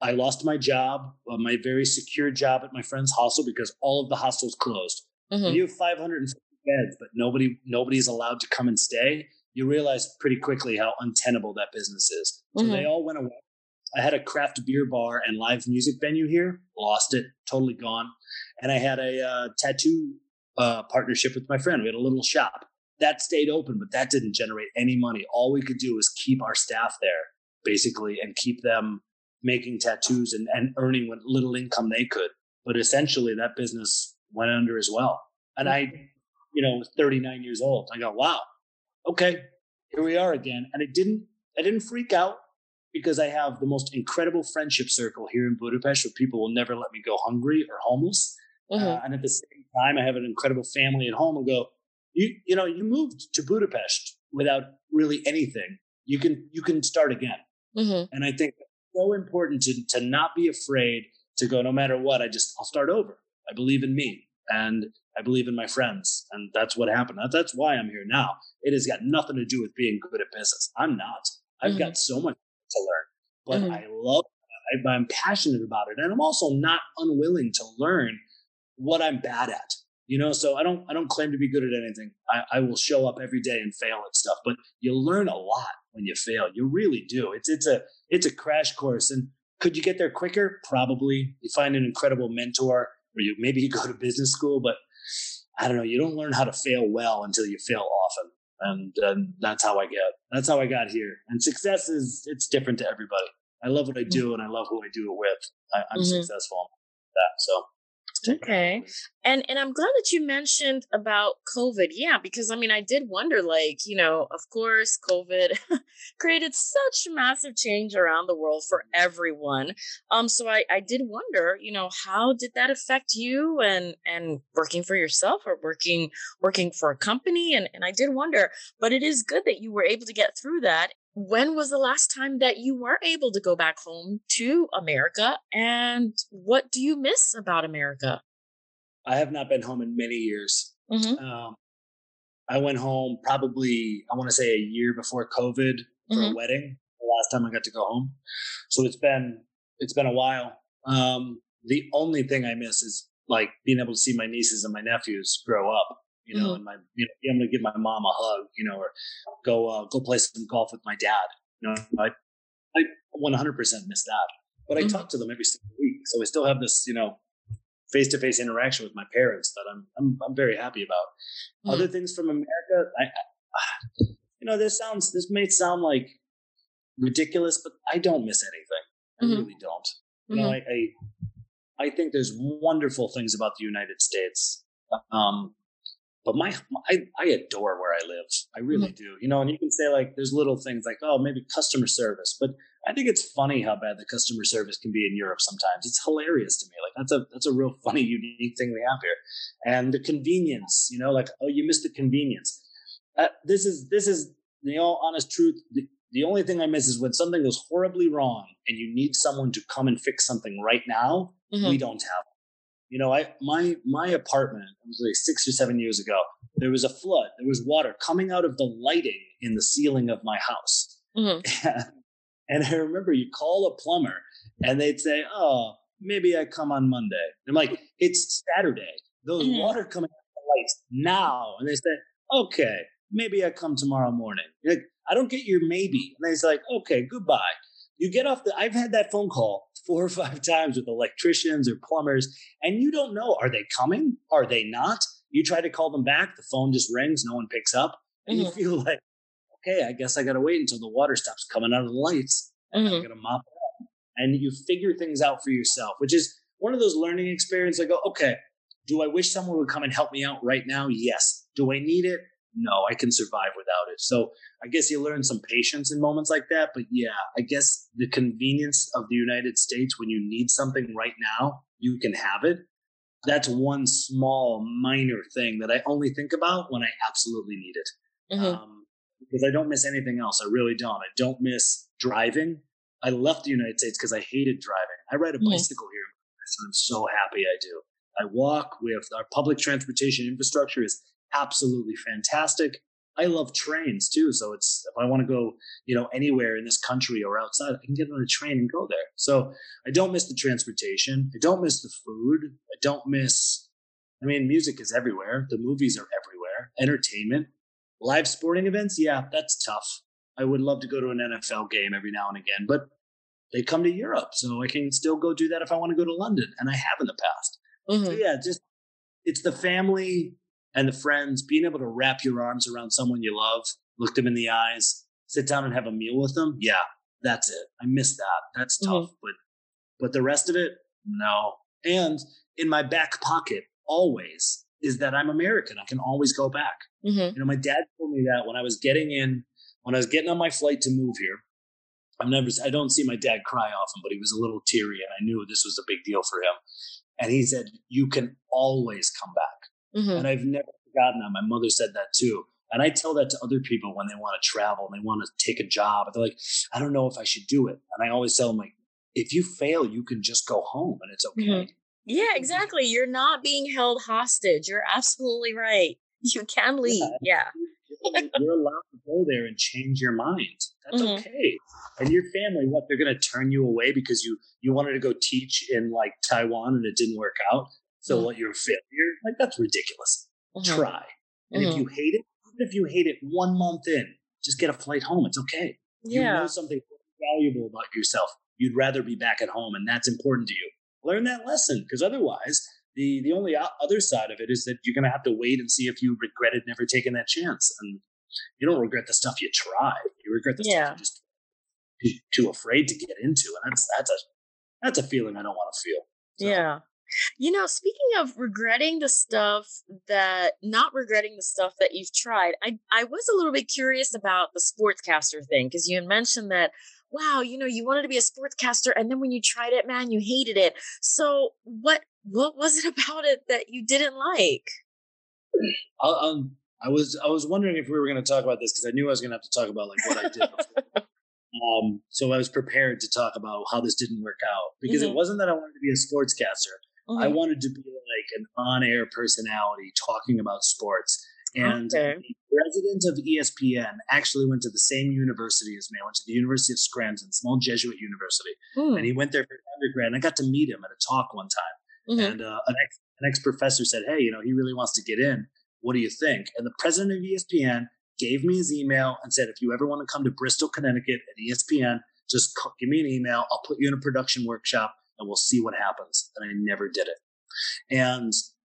I lost my job, uh, my very secure job at my friend's hostel because all of the hostels closed. Mm-hmm. You have 550 beds, but nobody nobody's allowed to come and stay. You realize pretty quickly how untenable that business is. So mm-hmm. they all went away. I had a craft beer bar and live music venue here, lost it, totally gone. And I had a uh, tattoo uh, partnership with my friend. We had a little shop that stayed open, but that didn't generate any money. All we could do was keep our staff there, basically, and keep them making tattoos and, and earning what little income they could. But essentially, that business went under as well. And I, you know, was 39 years old. I go, wow, okay, here we are again. And it didn't, I didn't freak out because I have the most incredible friendship circle here in Budapest where people will never let me go hungry or homeless. Mm-hmm. Uh, and at the same time, I have an incredible family at home and go, you, you know, you moved to Budapest without really anything. You can, you can start again. Mm-hmm. And I think so important to to not be afraid to go no matter what. I just I'll start over. I believe in me and I believe in my friends, and that's what happened. That's why I'm here now. It has got nothing to do with being good at business. I'm not. I've mm-hmm. got so much to learn, but mm-hmm. I love. I, I'm passionate about it, and I'm also not unwilling to learn what I'm bad at you know? So i don't i don't claim to be good at anything. I, I will show up every day and fail at stuff but you learn a lot when you fail. You really do. It's it's a it's a crash course. And could you get there quicker? Probably. You find an incredible mentor or you maybe you go to business school but i don't know. You don't learn how to fail well until you fail often. And, and that's how i get that's how i got here. And success is it's different to everybody. I love what i do mm-hmm. and i love who i do it with. I, am mm-hmm. successful that so Okay. And and I'm glad that you mentioned about COVID. Yeah, because I mean I did wonder like, you know, of course COVID created such massive change around the world for everyone. Um so I I did wonder, you know, how did that affect you and and working for yourself or working working for a company and and I did wonder, but it is good that you were able to get through that when was the last time that you were able to go back home to America? And what do you miss about America? I have not been home in many years. Mm-hmm. Um, I went home probably, I want to say a year before COVID for mm-hmm. a wedding. The last time I got to go home. So it's been, it's been a while. Um, the only thing I miss is like being able to see my nieces and my nephews grow up you know, mm-hmm. and my, you know, I'm going to give my mom a hug, you know, or go, uh, go play some golf with my dad. You know, I, I 100% miss that, but I mm-hmm. talk to them every single week. So I still have this, you know, face to face interaction with my parents that I'm I'm, I'm very happy about. Mm-hmm. Other things from America, I, I, you know, this sounds this may sound like ridiculous, but I don't miss anything. I mm-hmm. really don't. You know, mm-hmm. I, I I think there's wonderful things about the United States. Um, but my, I, I adore where I live. I really mm-hmm. do. You know, and you can say like there's little things like, oh, maybe customer service, but I think it's funny how bad the customer service can be in Europe sometimes. It's hilarious to me. Like that's a that's a real funny, unique thing we have here. And the convenience, you know, like, oh, you missed the convenience. Uh, this is this is the all honest truth. The, the only thing I miss is when something goes horribly wrong and you need someone to come and fix something right now. Mm-hmm. We don't have you know, I my my apartment it was like six or seven years ago. There was a flood. There was water coming out of the lighting in the ceiling of my house. Mm-hmm. And, and I remember you call a plumber and they'd say, "Oh, maybe I come on Monday." And I'm like, "It's Saturday. Those mm-hmm. water coming out of the lights now." And they said, "Okay, maybe I come tomorrow morning." Like, I don't get your maybe. And they're like, "Okay, goodbye." You get off the. I've had that phone call four or five times with electricians or plumbers, and you don't know are they coming? Are they not? You try to call them back, the phone just rings, no one picks up, and mm-hmm. you feel like, okay, I guess I got to wait until the water stops coming out of the lights. Mm-hmm. I'm gonna mop it up, and you figure things out for yourself, which is one of those learning experiences. I go, okay, do I wish someone would come and help me out right now? Yes. Do I need it? No, I can survive without it. So I guess you learn some patience in moments like that. But yeah, I guess the convenience of the United States when you need something right now, you can have it. That's one small, minor thing that I only think about when I absolutely need it. Mm-hmm. Um, because I don't miss anything else. I really don't. I don't miss driving. I left the United States because I hated driving. I ride a mm-hmm. bicycle here, so I'm so happy I do. I walk. We have our public transportation infrastructure is absolutely fantastic. I love trains too. So it's if I want to go, you know, anywhere in this country or outside, I can get on a train and go there. So I don't miss the transportation. I don't miss the food. I don't miss I mean, music is everywhere. The movies are everywhere. Entertainment. Live sporting events, yeah, that's tough. I would love to go to an NFL game every now and again, but they come to Europe, so I can still go do that if I want to go to London, and I have in the past. Mm-hmm. So yeah, just it's the family and the friends, being able to wrap your arms around someone you love, look them in the eyes, sit down and have a meal with them. Yeah, that's it. I miss that. That's mm-hmm. tough, mm-hmm. but but the rest of it, no. And in my back pocket, always is that I'm American. I can always go back. Mm-hmm. You know, my dad told me that when I was getting in, when I was getting on my flight to move here. I've never, I don't see my dad cry often, but he was a little teary, and I knew this was a big deal for him. And he said, "You can always come back." Mm-hmm. And I've never forgotten that. My mother said that too. And I tell that to other people when they want to travel and they want to take a job. They're like, I don't know if I should do it. And I always tell them, like, if you fail, you can just go home and it's okay. Mm-hmm. Yeah, exactly. You're not being held hostage. You're absolutely right. You can leave. Yeah. yeah. You're allowed to go there and change your mind. That's mm-hmm. okay. And your family, what they're going to turn you away because you you wanted to go teach in like Taiwan and it didn't work out. So mm-hmm. what you're a failure? Like that's ridiculous. Mm-hmm. Try. And mm-hmm. if you hate it, even if you hate it one month in, just get a flight home. It's okay. Yeah. You know something valuable about yourself. You'd rather be back at home, and that's important to you. Learn that lesson, because otherwise, the the only other side of it is that you're going to have to wait and see if you regretted never taking that chance. And you don't regret the stuff you tried. You regret the yeah. stuff you just too afraid to get into, and that's that's a that's a feeling I don't want to feel. So. Yeah. You know, speaking of regretting the stuff that not regretting the stuff that you've tried, I I was a little bit curious about the sportscaster thing because you had mentioned that wow, you know, you wanted to be a sportscaster and then when you tried it, man, you hated it. So what what was it about it that you didn't like? um, I was I was wondering if we were going to talk about this because I knew I was going to have to talk about like what I did. Um, so I was prepared to talk about how this didn't work out because mm-hmm. it wasn't that I wanted to be a sportscaster. Mm-hmm. I wanted to be like an on-air personality talking about sports. And okay. the president of ESPN actually went to the same university as me. I went to the University of Scranton, small Jesuit university, mm. and he went there for undergrad. And I got to meet him at a talk one time. Mm-hmm. And uh, an ex an ex professor said, "Hey, you know, he really wants to get in. What do you think?" And the president of ESPN gave me his email and said, "If you ever want to come to Bristol, Connecticut at ESPN, just give me an email. I'll put you in a production workshop." And we'll see what happens. And I never did it. And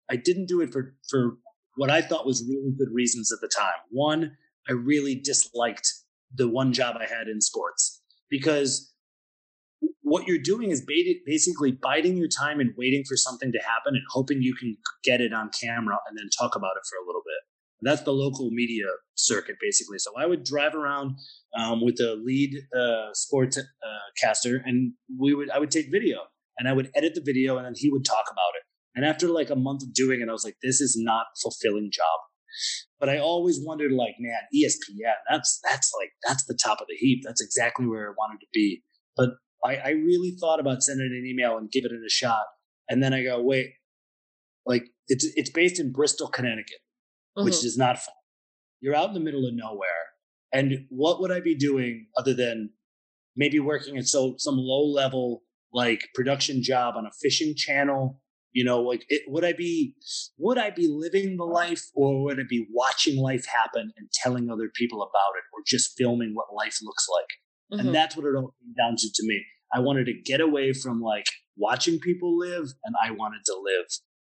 I didn't do it for, for what I thought was really good reasons at the time. One, I really disliked the one job I had in sports because what you're doing is basically biding your time and waiting for something to happen and hoping you can get it on camera and then talk about it for a little bit. That's the local media circuit, basically. So I would drive around um, with the lead uh, sports uh, caster, and we would I would take video and I would edit the video, and then he would talk about it. And after like a month of doing it, I was like, this is not a fulfilling job. But I always wondered, like, man, ESPN, that's that's like that's the top of the heap. That's exactly where I wanted to be. But I, I really thought about sending an email and giving it a shot. And then I go, wait, like it's it's based in Bristol, Connecticut, mm-hmm. which is not fun. You're out in the middle of nowhere. And what would I be doing other than maybe working at so some low level like production job on a fishing channel you know like it, would i be would i be living the life or would i be watching life happen and telling other people about it or just filming what life looks like mm-hmm. and that's what it all came down to to me i wanted to get away from like watching people live and i wanted to live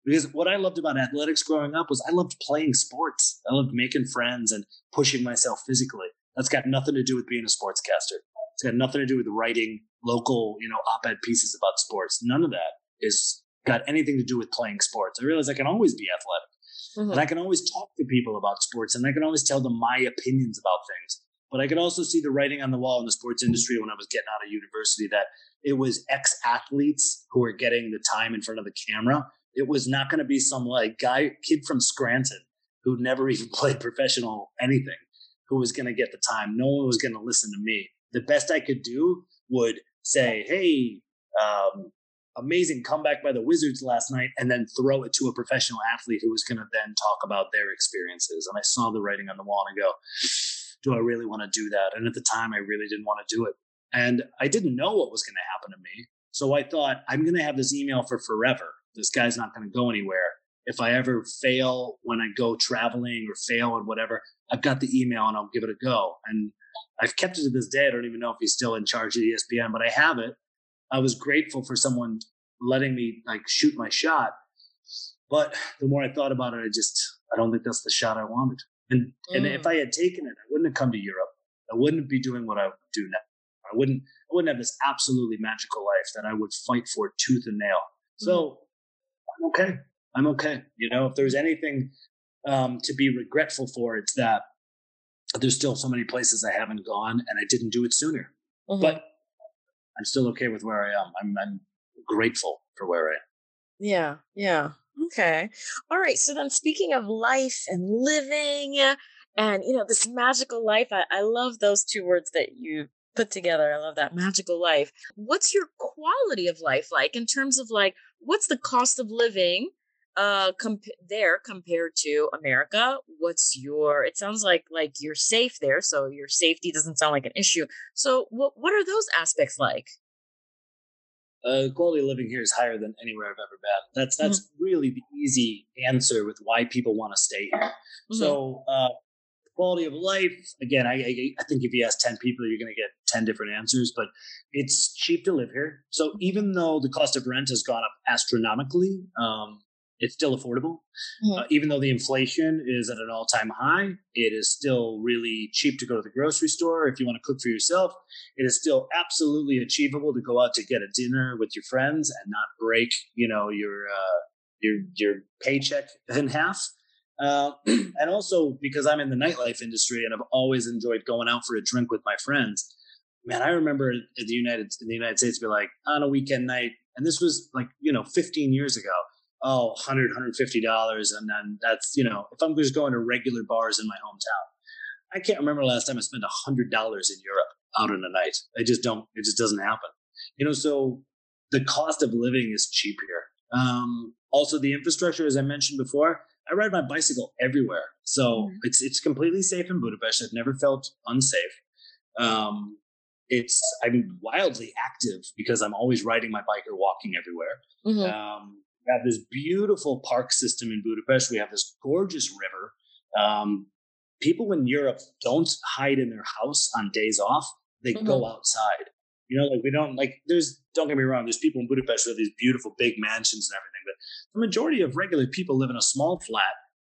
because what i loved about athletics growing up was i loved playing sports i loved making friends and pushing myself physically that's got nothing to do with being a sportscaster it's got nothing to do with writing local you know op-ed pieces about sports none of that is got anything to do with playing sports. I realize I can always be athletic. Mm-hmm. And I can always talk to people about sports and I can always tell them my opinions about things. But I could also see the writing on the wall in the sports industry when I was getting out of university that it was ex athletes who were getting the time in front of the camera. It was not going to be some like guy, kid from Scranton who never even played professional anything who was going to get the time. No one was going to listen to me. The best I could do would say, Hey, um, amazing comeback by the Wizards last night and then throw it to a professional athlete who was going to then talk about their experiences. And I saw the writing on the wall and I go, do I really want to do that? And at the time, I really didn't want to do it. And I didn't know what was going to happen to me. So I thought, I'm going to have this email for forever. This guy's not going to go anywhere. If I ever fail when I go traveling or fail or whatever, I've got the email and I'll give it a go. And I've kept it to this day. I don't even know if he's still in charge of ESPN, but I have it. I was grateful for someone letting me like shoot my shot. But the more I thought about it, I just I don't think that's the shot I wanted. And mm. and if mm. I had taken it, I wouldn't have come to Europe. I wouldn't be doing what I do now. I wouldn't I wouldn't have this absolutely magical life that I would fight for tooth and nail. So. I'm okay. I'm okay. You know, if there's anything um, to be regretful for, it's that there's still so many places I haven't gone and I didn't do it sooner. Mm-hmm. But I'm still okay with where I am. I'm, I'm grateful for where I am. Yeah, yeah. Okay. All right. So then speaking of life and living and you know, this magical life, I, I love those two words that you put together. I love that magical life. What's your quality of life like in terms of like what's the cost of living uh comp- there compared to America? What's your it sounds like like you're safe there, so your safety doesn't sound like an issue. So what what are those aspects like? uh, quality of living here is higher than anywhere I've ever been. That's that's mm-hmm. really the easy answer with why people want to stay here. Mm-hmm. So uh, quality of life, again, I, I, I think if you ask ten people, you're going to get ten different answers. But it's cheap to live here. So even though the cost of rent has gone up astronomically, um, it's still affordable. Mm-hmm. Uh, even though the inflation is at an all time high, it is still really cheap to go to the grocery store. If you want to cook for yourself, it is still absolutely achievable to go out to get a dinner with your friends and not break, you know, your uh, your your paycheck in half. Uh, and also because I'm in the nightlife industry and I've always enjoyed going out for a drink with my friends. Man, I remember in the United in the United States, be like on a weekend night, and this was like you know 15 years ago oh 100 150 dollars and then that's you know if i'm just going to regular bars in my hometown i can't remember last time i spent a hundred dollars in europe out in a night i just don't it just doesn't happen you know so the cost of living is cheap here um, also the infrastructure as i mentioned before i ride my bicycle everywhere so mm-hmm. it's it's completely safe in budapest i've never felt unsafe um, it's i'm wildly active because i'm always riding my bike or walking everywhere mm-hmm. um, we have this beautiful park system in Budapest. We have this gorgeous river. Um, people in Europe don't hide in their house on days off. They mm-hmm. go outside. You know, like we don't like. There's don't get me wrong. There's people in Budapest with these beautiful big mansions and everything, but the majority of regular people live in a small flat,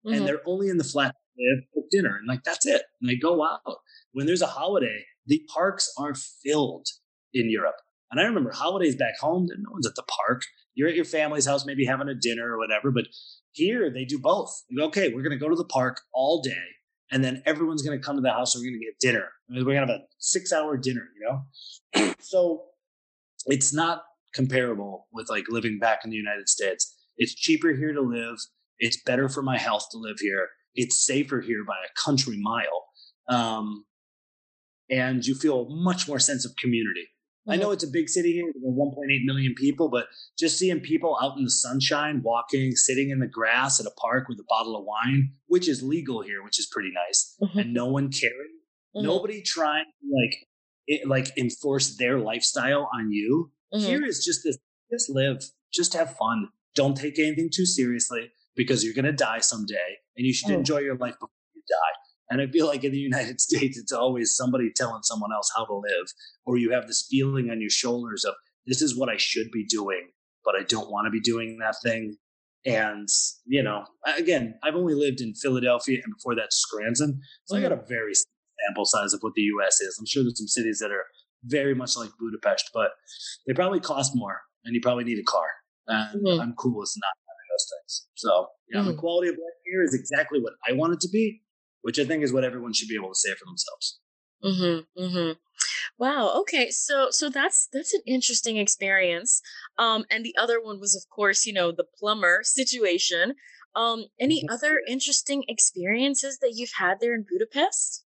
mm-hmm. and they're only in the flat live for dinner, and like that's it. And they go out when there's a holiday. The parks are filled in Europe. And I remember holidays back home, no one's at the park. You're at your family's house, maybe having a dinner or whatever. But here they do both. Go, okay, we're going to go to the park all day, and then everyone's going to come to the house. And we're going to get dinner. We're going to have a six-hour dinner. You know, so it's not comparable with like living back in the United States. It's cheaper here to live. It's better for my health to live here. It's safer here by a country mile. Um, and you feel much more sense of community. I know it's a big city here, 1.8 million people, but just seeing people out in the sunshine, walking, sitting in the grass at a park with a bottle of wine, which is legal here, which is pretty nice, mm-hmm. and no one caring, mm-hmm. nobody trying to like it, like enforce their lifestyle on you. Mm-hmm. Here is just this: just live, just have fun. Don't take anything too seriously because you're gonna die someday, and you should oh. enjoy your life before you die. And I feel like in the United States, it's always somebody telling someone else how to live, or you have this feeling on your shoulders of this is what I should be doing, but I don't want to be doing that thing. And, you know, again, I've only lived in Philadelphia and before that Scranton. So mm-hmm. I got a very sample size of what the US is. I'm sure there's some cities that are very much like Budapest, but they probably cost more and you probably need a car. And mm-hmm. I'm cool with not having those things. So, yeah, mm-hmm. the quality of life here is exactly what I want it to be which I think is what everyone should be able to say for themselves. Mm-hmm. Mm-hmm. Wow. Okay. So so that's that's an interesting experience. Um, and the other one was, of course, you know, the plumber situation. Um, any mm-hmm. other interesting experiences that you've had there in Budapest?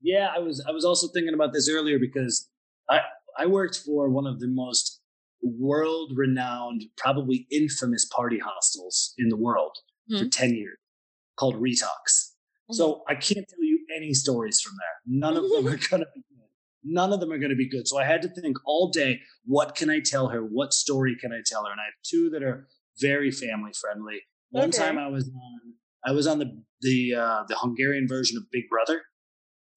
Yeah, I was I was also thinking about this earlier because I I worked for one of the most world renowned, probably infamous party hostels in the world mm-hmm. for 10 years called Retox. So I can't tell you any stories from there. None of them are going to be good. None of them are going to be good. So I had to think all day, what can I tell her? What story can I tell her? And I have two that are very family friendly. One okay. time I was on, I was on the the uh, the Hungarian version of Big Brother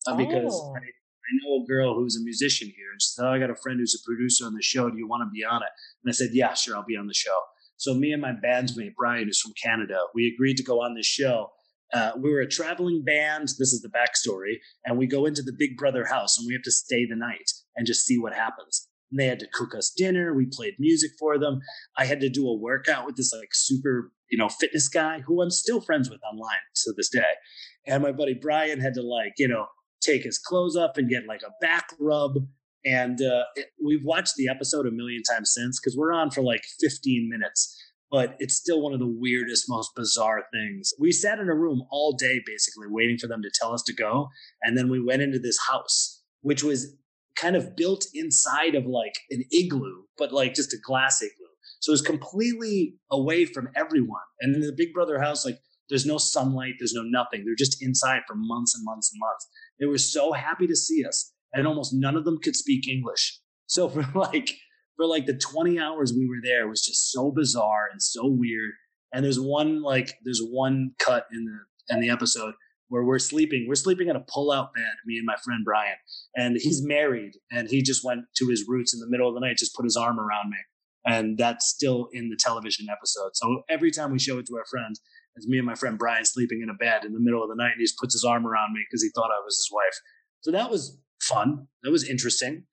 uh, because oh. I, I, know a girl who's a musician here, and she said, "Oh, I got a friend who's a producer on the show. Do you want to be on it?" And I said, "Yeah, sure, I'll be on the show." So me and my bandsmate Brian, who's from Canada, we agreed to go on this show uh, we were a traveling band. This is the backstory. And we go into the Big Brother house and we have to stay the night and just see what happens. And they had to cook us dinner. We played music for them. I had to do a workout with this like super, you know, fitness guy who I'm still friends with online to this day. And my buddy Brian had to like, you know, take his clothes off and get like a back rub. And uh, we've watched the episode a million times since because we're on for like 15 minutes but it's still one of the weirdest, most bizarre things. We sat in a room all day basically waiting for them to tell us to go. And then we went into this house, which was kind of built inside of like an igloo, but like just a glass igloo. So it was completely away from everyone. And in the Big Brother house, like there's no sunlight, there's no nothing. They're just inside for months and months and months. They were so happy to see us. And almost none of them could speak English. So for like for like the 20 hours we were there was just so bizarre and so weird. And there's one like there's one cut in the in the episode where we're sleeping. We're sleeping in a pull-out bed, me and my friend Brian. And he's married and he just went to his roots in the middle of the night, just put his arm around me. And that's still in the television episode. So every time we show it to our friends, it's me and my friend Brian sleeping in a bed in the middle of the night and he just puts his arm around me because he thought I was his wife. So that was fun. That was interesting.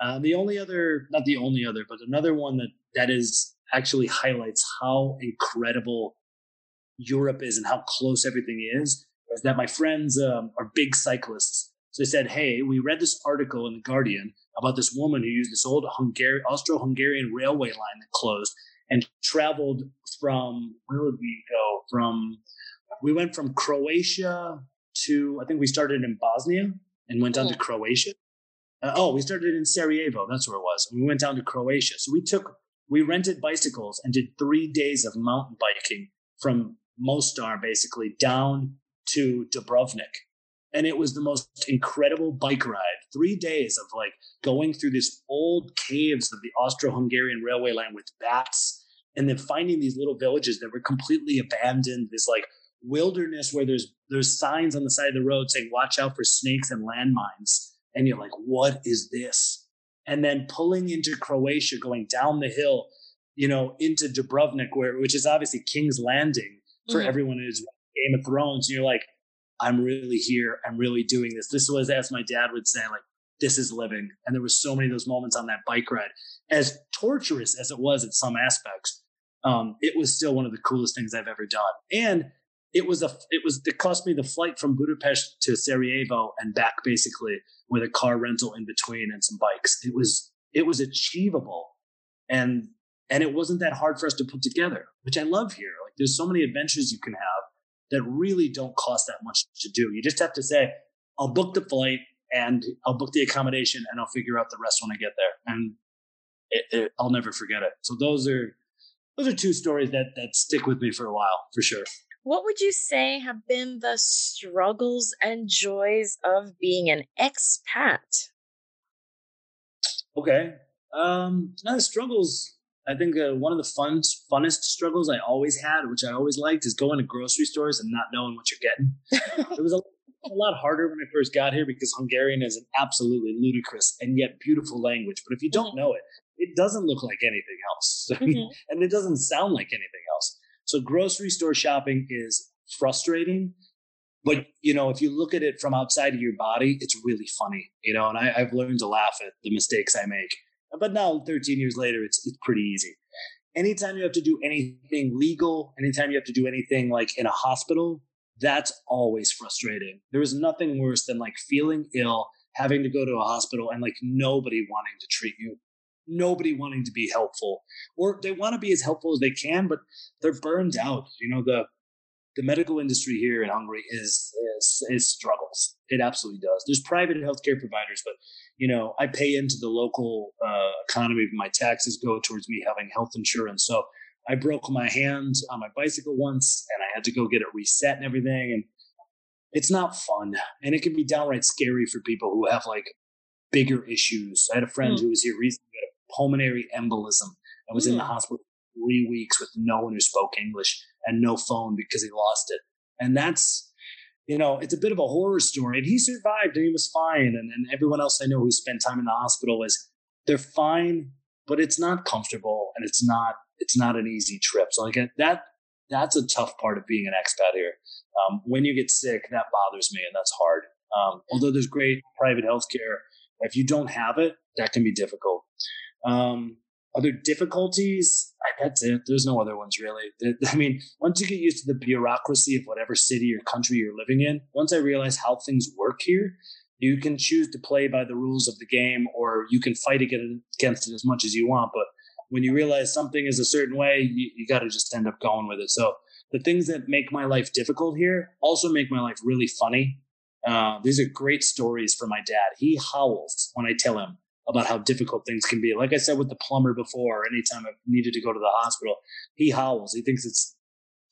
Uh, the only other, not the only other, but another one that that is actually highlights how incredible Europe is and how close everything is, is that my friends um, are big cyclists. So they said, "Hey, we read this article in the Guardian about this woman who used this old Austro-Hungarian railway line that closed and traveled from where would we go? From we went from Croatia to I think we started in Bosnia and went on to Croatia." Uh, oh, we started in Sarajevo. That's where it was. And we went down to Croatia. So we took, we rented bicycles and did three days of mountain biking from Mostar, basically, down to Dubrovnik. And it was the most incredible bike ride. Three days of like going through these old caves of the Austro Hungarian railway line with bats and then finding these little villages that were completely abandoned. This like wilderness where there's there's signs on the side of the road saying watch out for snakes and landmines and you're like, what is this? and then pulling into Croatia, going down the hill, you know, into Dubrovnik, where which is obviously King's Landing for mm-hmm. everyone who's Game of Thrones. And you're like, I'm really here. I'm really doing this. This was, as my dad would say, like, this is living. And there was so many of those moments on that bike ride. As torturous as it was at some aspects, um, it was still one of the coolest things I've ever done. And it was a it was it cost me the flight from Budapest to Sarajevo and back basically with a car rental in between and some bikes. It was it was achievable and and it wasn't that hard for us to put together, which I love here. Like there's so many adventures you can have that really don't cost that much to do. You just have to say, I'll book the flight and I'll book the accommodation and I'll figure out the rest when I get there. And it, it, I'll never forget it. So those are those are two stories that that stick with me for a while for sure. What would you say have been the struggles and joys of being an expat? Okay. Um, now the struggles, I think uh, one of the fun, funnest struggles I always had, which I always liked, is going to grocery stores and not knowing what you're getting. it was a, a lot harder when I first got here because Hungarian is an absolutely ludicrous and yet beautiful language. But if you don't mm-hmm. know it, it doesn't look like anything else. Mm-hmm. and it doesn't sound like anything else. So grocery store shopping is frustrating, but you know, if you look at it from outside of your body, it's really funny, you know, and I, have learned to laugh at the mistakes I make. But now 13 years later, it's it's pretty easy. Anytime you have to do anything legal, anytime you have to do anything like in a hospital, that's always frustrating. There is nothing worse than like feeling ill, having to go to a hospital and like nobody wanting to treat you nobody wanting to be helpful or they want to be as helpful as they can but they're burned out. You know the the medical industry here in hungary is is, is struggles. It absolutely does. There's private healthcare providers but you know i pay into the local uh, economy my taxes go towards me having health insurance so i broke my hand on my bicycle once and i had to go get it reset and everything and it's not fun and it can be downright scary for people who have like bigger issues. I had a friend mm. who was here recently had a pulmonary embolism and was mm. in the hmm. hospital three weeks with no one who spoke English and no phone because he lost it. And that's, you know, it's a bit of a horror story. And he survived and he was fine. And, and everyone else I know who spent time in the hospital is they're fine, but it's not comfortable and it's not it's not an easy trip. So like that that's a tough part of being an expat here. Um, when you get sick, that bothers me and that's hard. Um, although there's great private healthcare, if you don't have it, that can be difficult. Um, other difficulties, that's it. There's no other ones really. I mean, once you get used to the bureaucracy of whatever city or country you're living in, once I realize how things work here, you can choose to play by the rules of the game or you can fight against it as much as you want. But when you realize something is a certain way, you, you got to just end up going with it. So the things that make my life difficult here also make my life really funny. Uh, these are great stories for my dad. He howls when I tell him about how difficult things can be. Like I said with the plumber before, anytime I've needed to go to the hospital, he howls. He thinks it's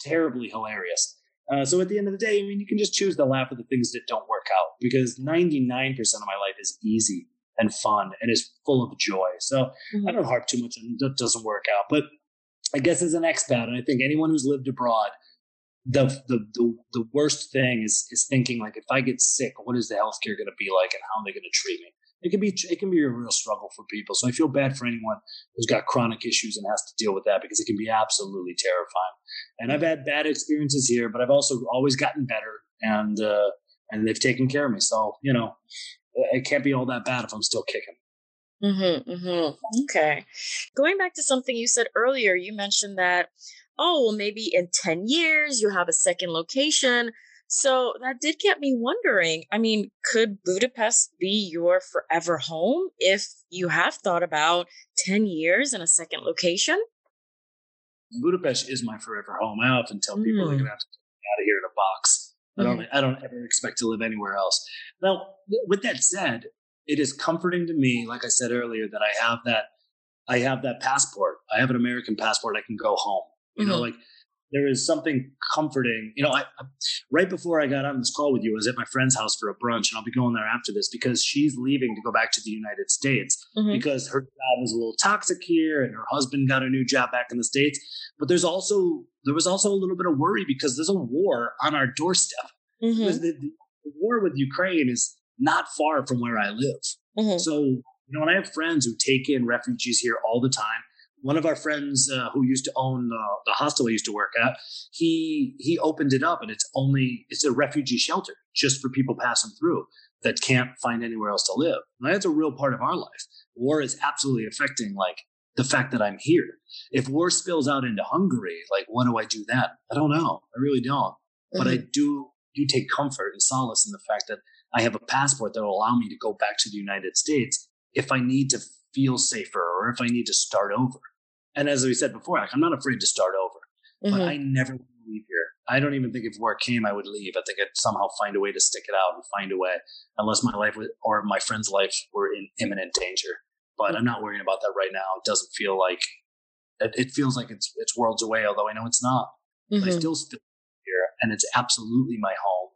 terribly hilarious. Uh, so at the end of the day, I mean, you can just choose to laugh at the things that don't work out because 99% of my life is easy and fun and is full of joy. So mm-hmm. I don't harp too much on it doesn't work out. But I guess as an expat, and I think anyone who's lived abroad, the, the the the worst thing is is thinking like if I get sick, what is the healthcare going to be like, and how are they going to treat me? it can be it can be a real struggle for people. So I feel bad for anyone who's got chronic issues and has to deal with that because it can be absolutely terrifying. And I've had bad experiences here, but I've also always gotten better, and uh, and they've taken care of me. So you know, it can't be all that bad if I'm still kicking. Mm-hmm, mm-hmm. Okay. Going back to something you said earlier, you mentioned that, oh, well, maybe in 10 years you have a second location. So that did get me wondering. I mean, could Budapest be your forever home if you have thought about 10 years in a second location? Budapest is my forever home. I often tell people mm. they're gonna have to get out of here in a box. I don't mm-hmm. I don't ever expect to live anywhere else. Now, with that said, it is comforting to me, like I said earlier, that I have that I have that passport. I have an American passport. I can go home. You mm-hmm. know, like there is something comforting. You know, I, right before I got on this call with you, I was at my friend's house for a brunch, and I'll be going there after this because she's leaving to go back to the United States mm-hmm. because her job is a little toxic here, and her husband got a new job back in the states. But there's also there was also a little bit of worry because there's a war on our doorstep. Mm-hmm. The, the, war with Ukraine is not far from where I live, mm-hmm. so You know, when I have friends who take in refugees here all the time, one of our friends uh, who used to own uh, the hostel I used to work at, he he opened it up, and it's only it's a refugee shelter just for people passing through that can't find anywhere else to live. And that's a real part of our life. War is absolutely affecting like the fact that I'm here. If war spills out into Hungary, like what do I do then? I don't know. I really don't. Mm-hmm. But I mm-hmm. do do take comfort and solace in the fact that I have a passport that will allow me to go back to the United States if I need to feel safer or if I need to start over. And as we said before, like I'm not afraid to start over, mm-hmm. but I never leave here. I don't even think if war came, I would leave. I think I'd somehow find a way to stick it out and find a way, unless my life or my friend's life were in imminent danger. But I'm not worrying about that right now. It doesn't feel like it, it feels like it's it's worlds away, although I know it's not. Mm-hmm. I still feel here, and it's absolutely my home.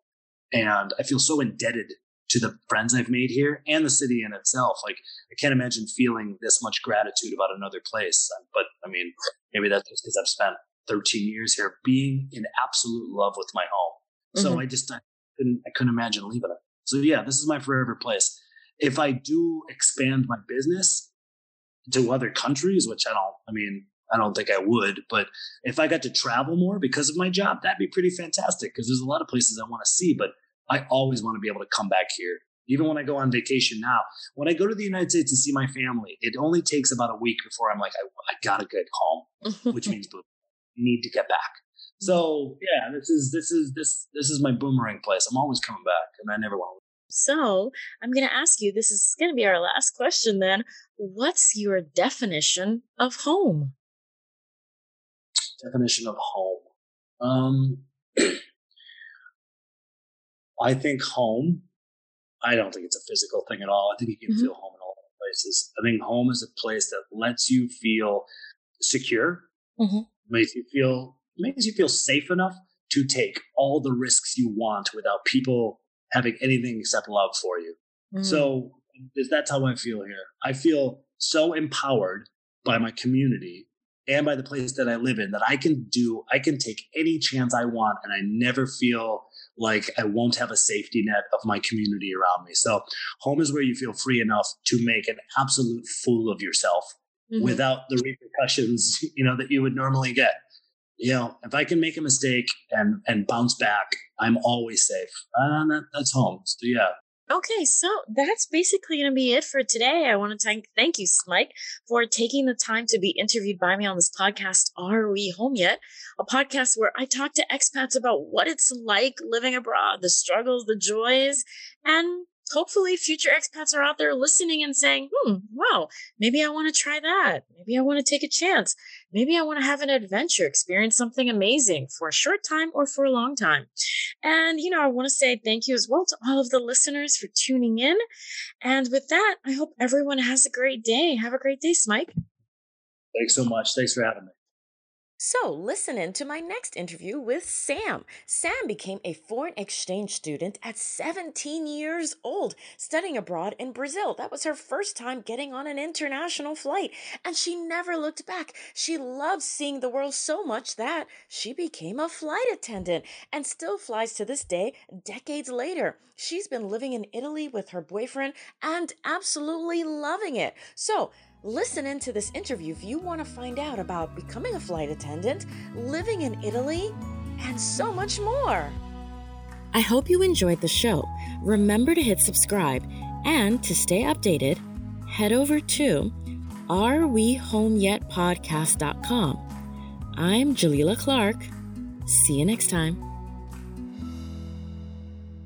And I feel so indebted to the friends I've made here and the city in itself. Like I can't imagine feeling this much gratitude about another place. But I mean, maybe that's just because I've spent 13 years here being in absolute love with my home. Mm-hmm. So I just I couldn't I couldn't imagine leaving it. So yeah, this is my forever place. If I do expand my business to other countries, which I don't, I mean, I don't think I would, but if I got to travel more because of my job, that'd be pretty fantastic because there's a lot of places I want to see, but I always want to be able to come back here. Even when I go on vacation now, when I go to the United States to see my family, it only takes about a week before I'm like, I, I gotta get home, which means need to get back. So yeah, this is this is this this is my boomerang place. I'm always coming back, and I never want to. So I'm going to ask you. This is going to be our last question. Then, what's your definition of home? Definition of home. Um, I think home. I don't think it's a physical thing at all. I think you can mm-hmm. feel home in all places. I think home is a place that lets you feel secure, mm-hmm makes you feel makes you feel safe enough to take all the risks you want without people having anything except love for you. Mm. So that's how I feel here. I feel so empowered by my community and by the place that I live in that I can do, I can take any chance I want and I never feel like I won't have a safety net of my community around me. So home is where you feel free enough to make an absolute fool of yourself mm-hmm. without the repercussions, you know, that you would normally get. You know, if I can make a mistake and and bounce back, I'm always safe. Uh, that, that's home. So yeah. Okay, so that's basically going to be it for today. I want to thank thank you, Smike, for taking the time to be interviewed by me on this podcast. Are we home yet? A podcast where I talk to expats about what it's like living abroad, the struggles, the joys, and hopefully future expats are out there listening and saying, hmm, wow, maybe I want to try that. Maybe I want to take a chance. Maybe I want to have an adventure, experience something amazing for a short time or for a long time. And, you know, I want to say thank you as well to all of the listeners for tuning in. And with that, I hope everyone has a great day. Have a great day, Smike. Thanks so much. Thanks for having me. So, listen in to my next interview with Sam. Sam became a foreign exchange student at 17 years old, studying abroad in Brazil. That was her first time getting on an international flight, and she never looked back. She loved seeing the world so much that she became a flight attendant and still flies to this day, decades later. She's been living in Italy with her boyfriend and absolutely loving it. So, Listen into this interview if you want to find out about becoming a flight attendant, living in Italy, and so much more. I hope you enjoyed the show. Remember to hit subscribe and to stay updated, head over to arewehomeyetpodcast.com. I'm Jalila Clark. See you next time.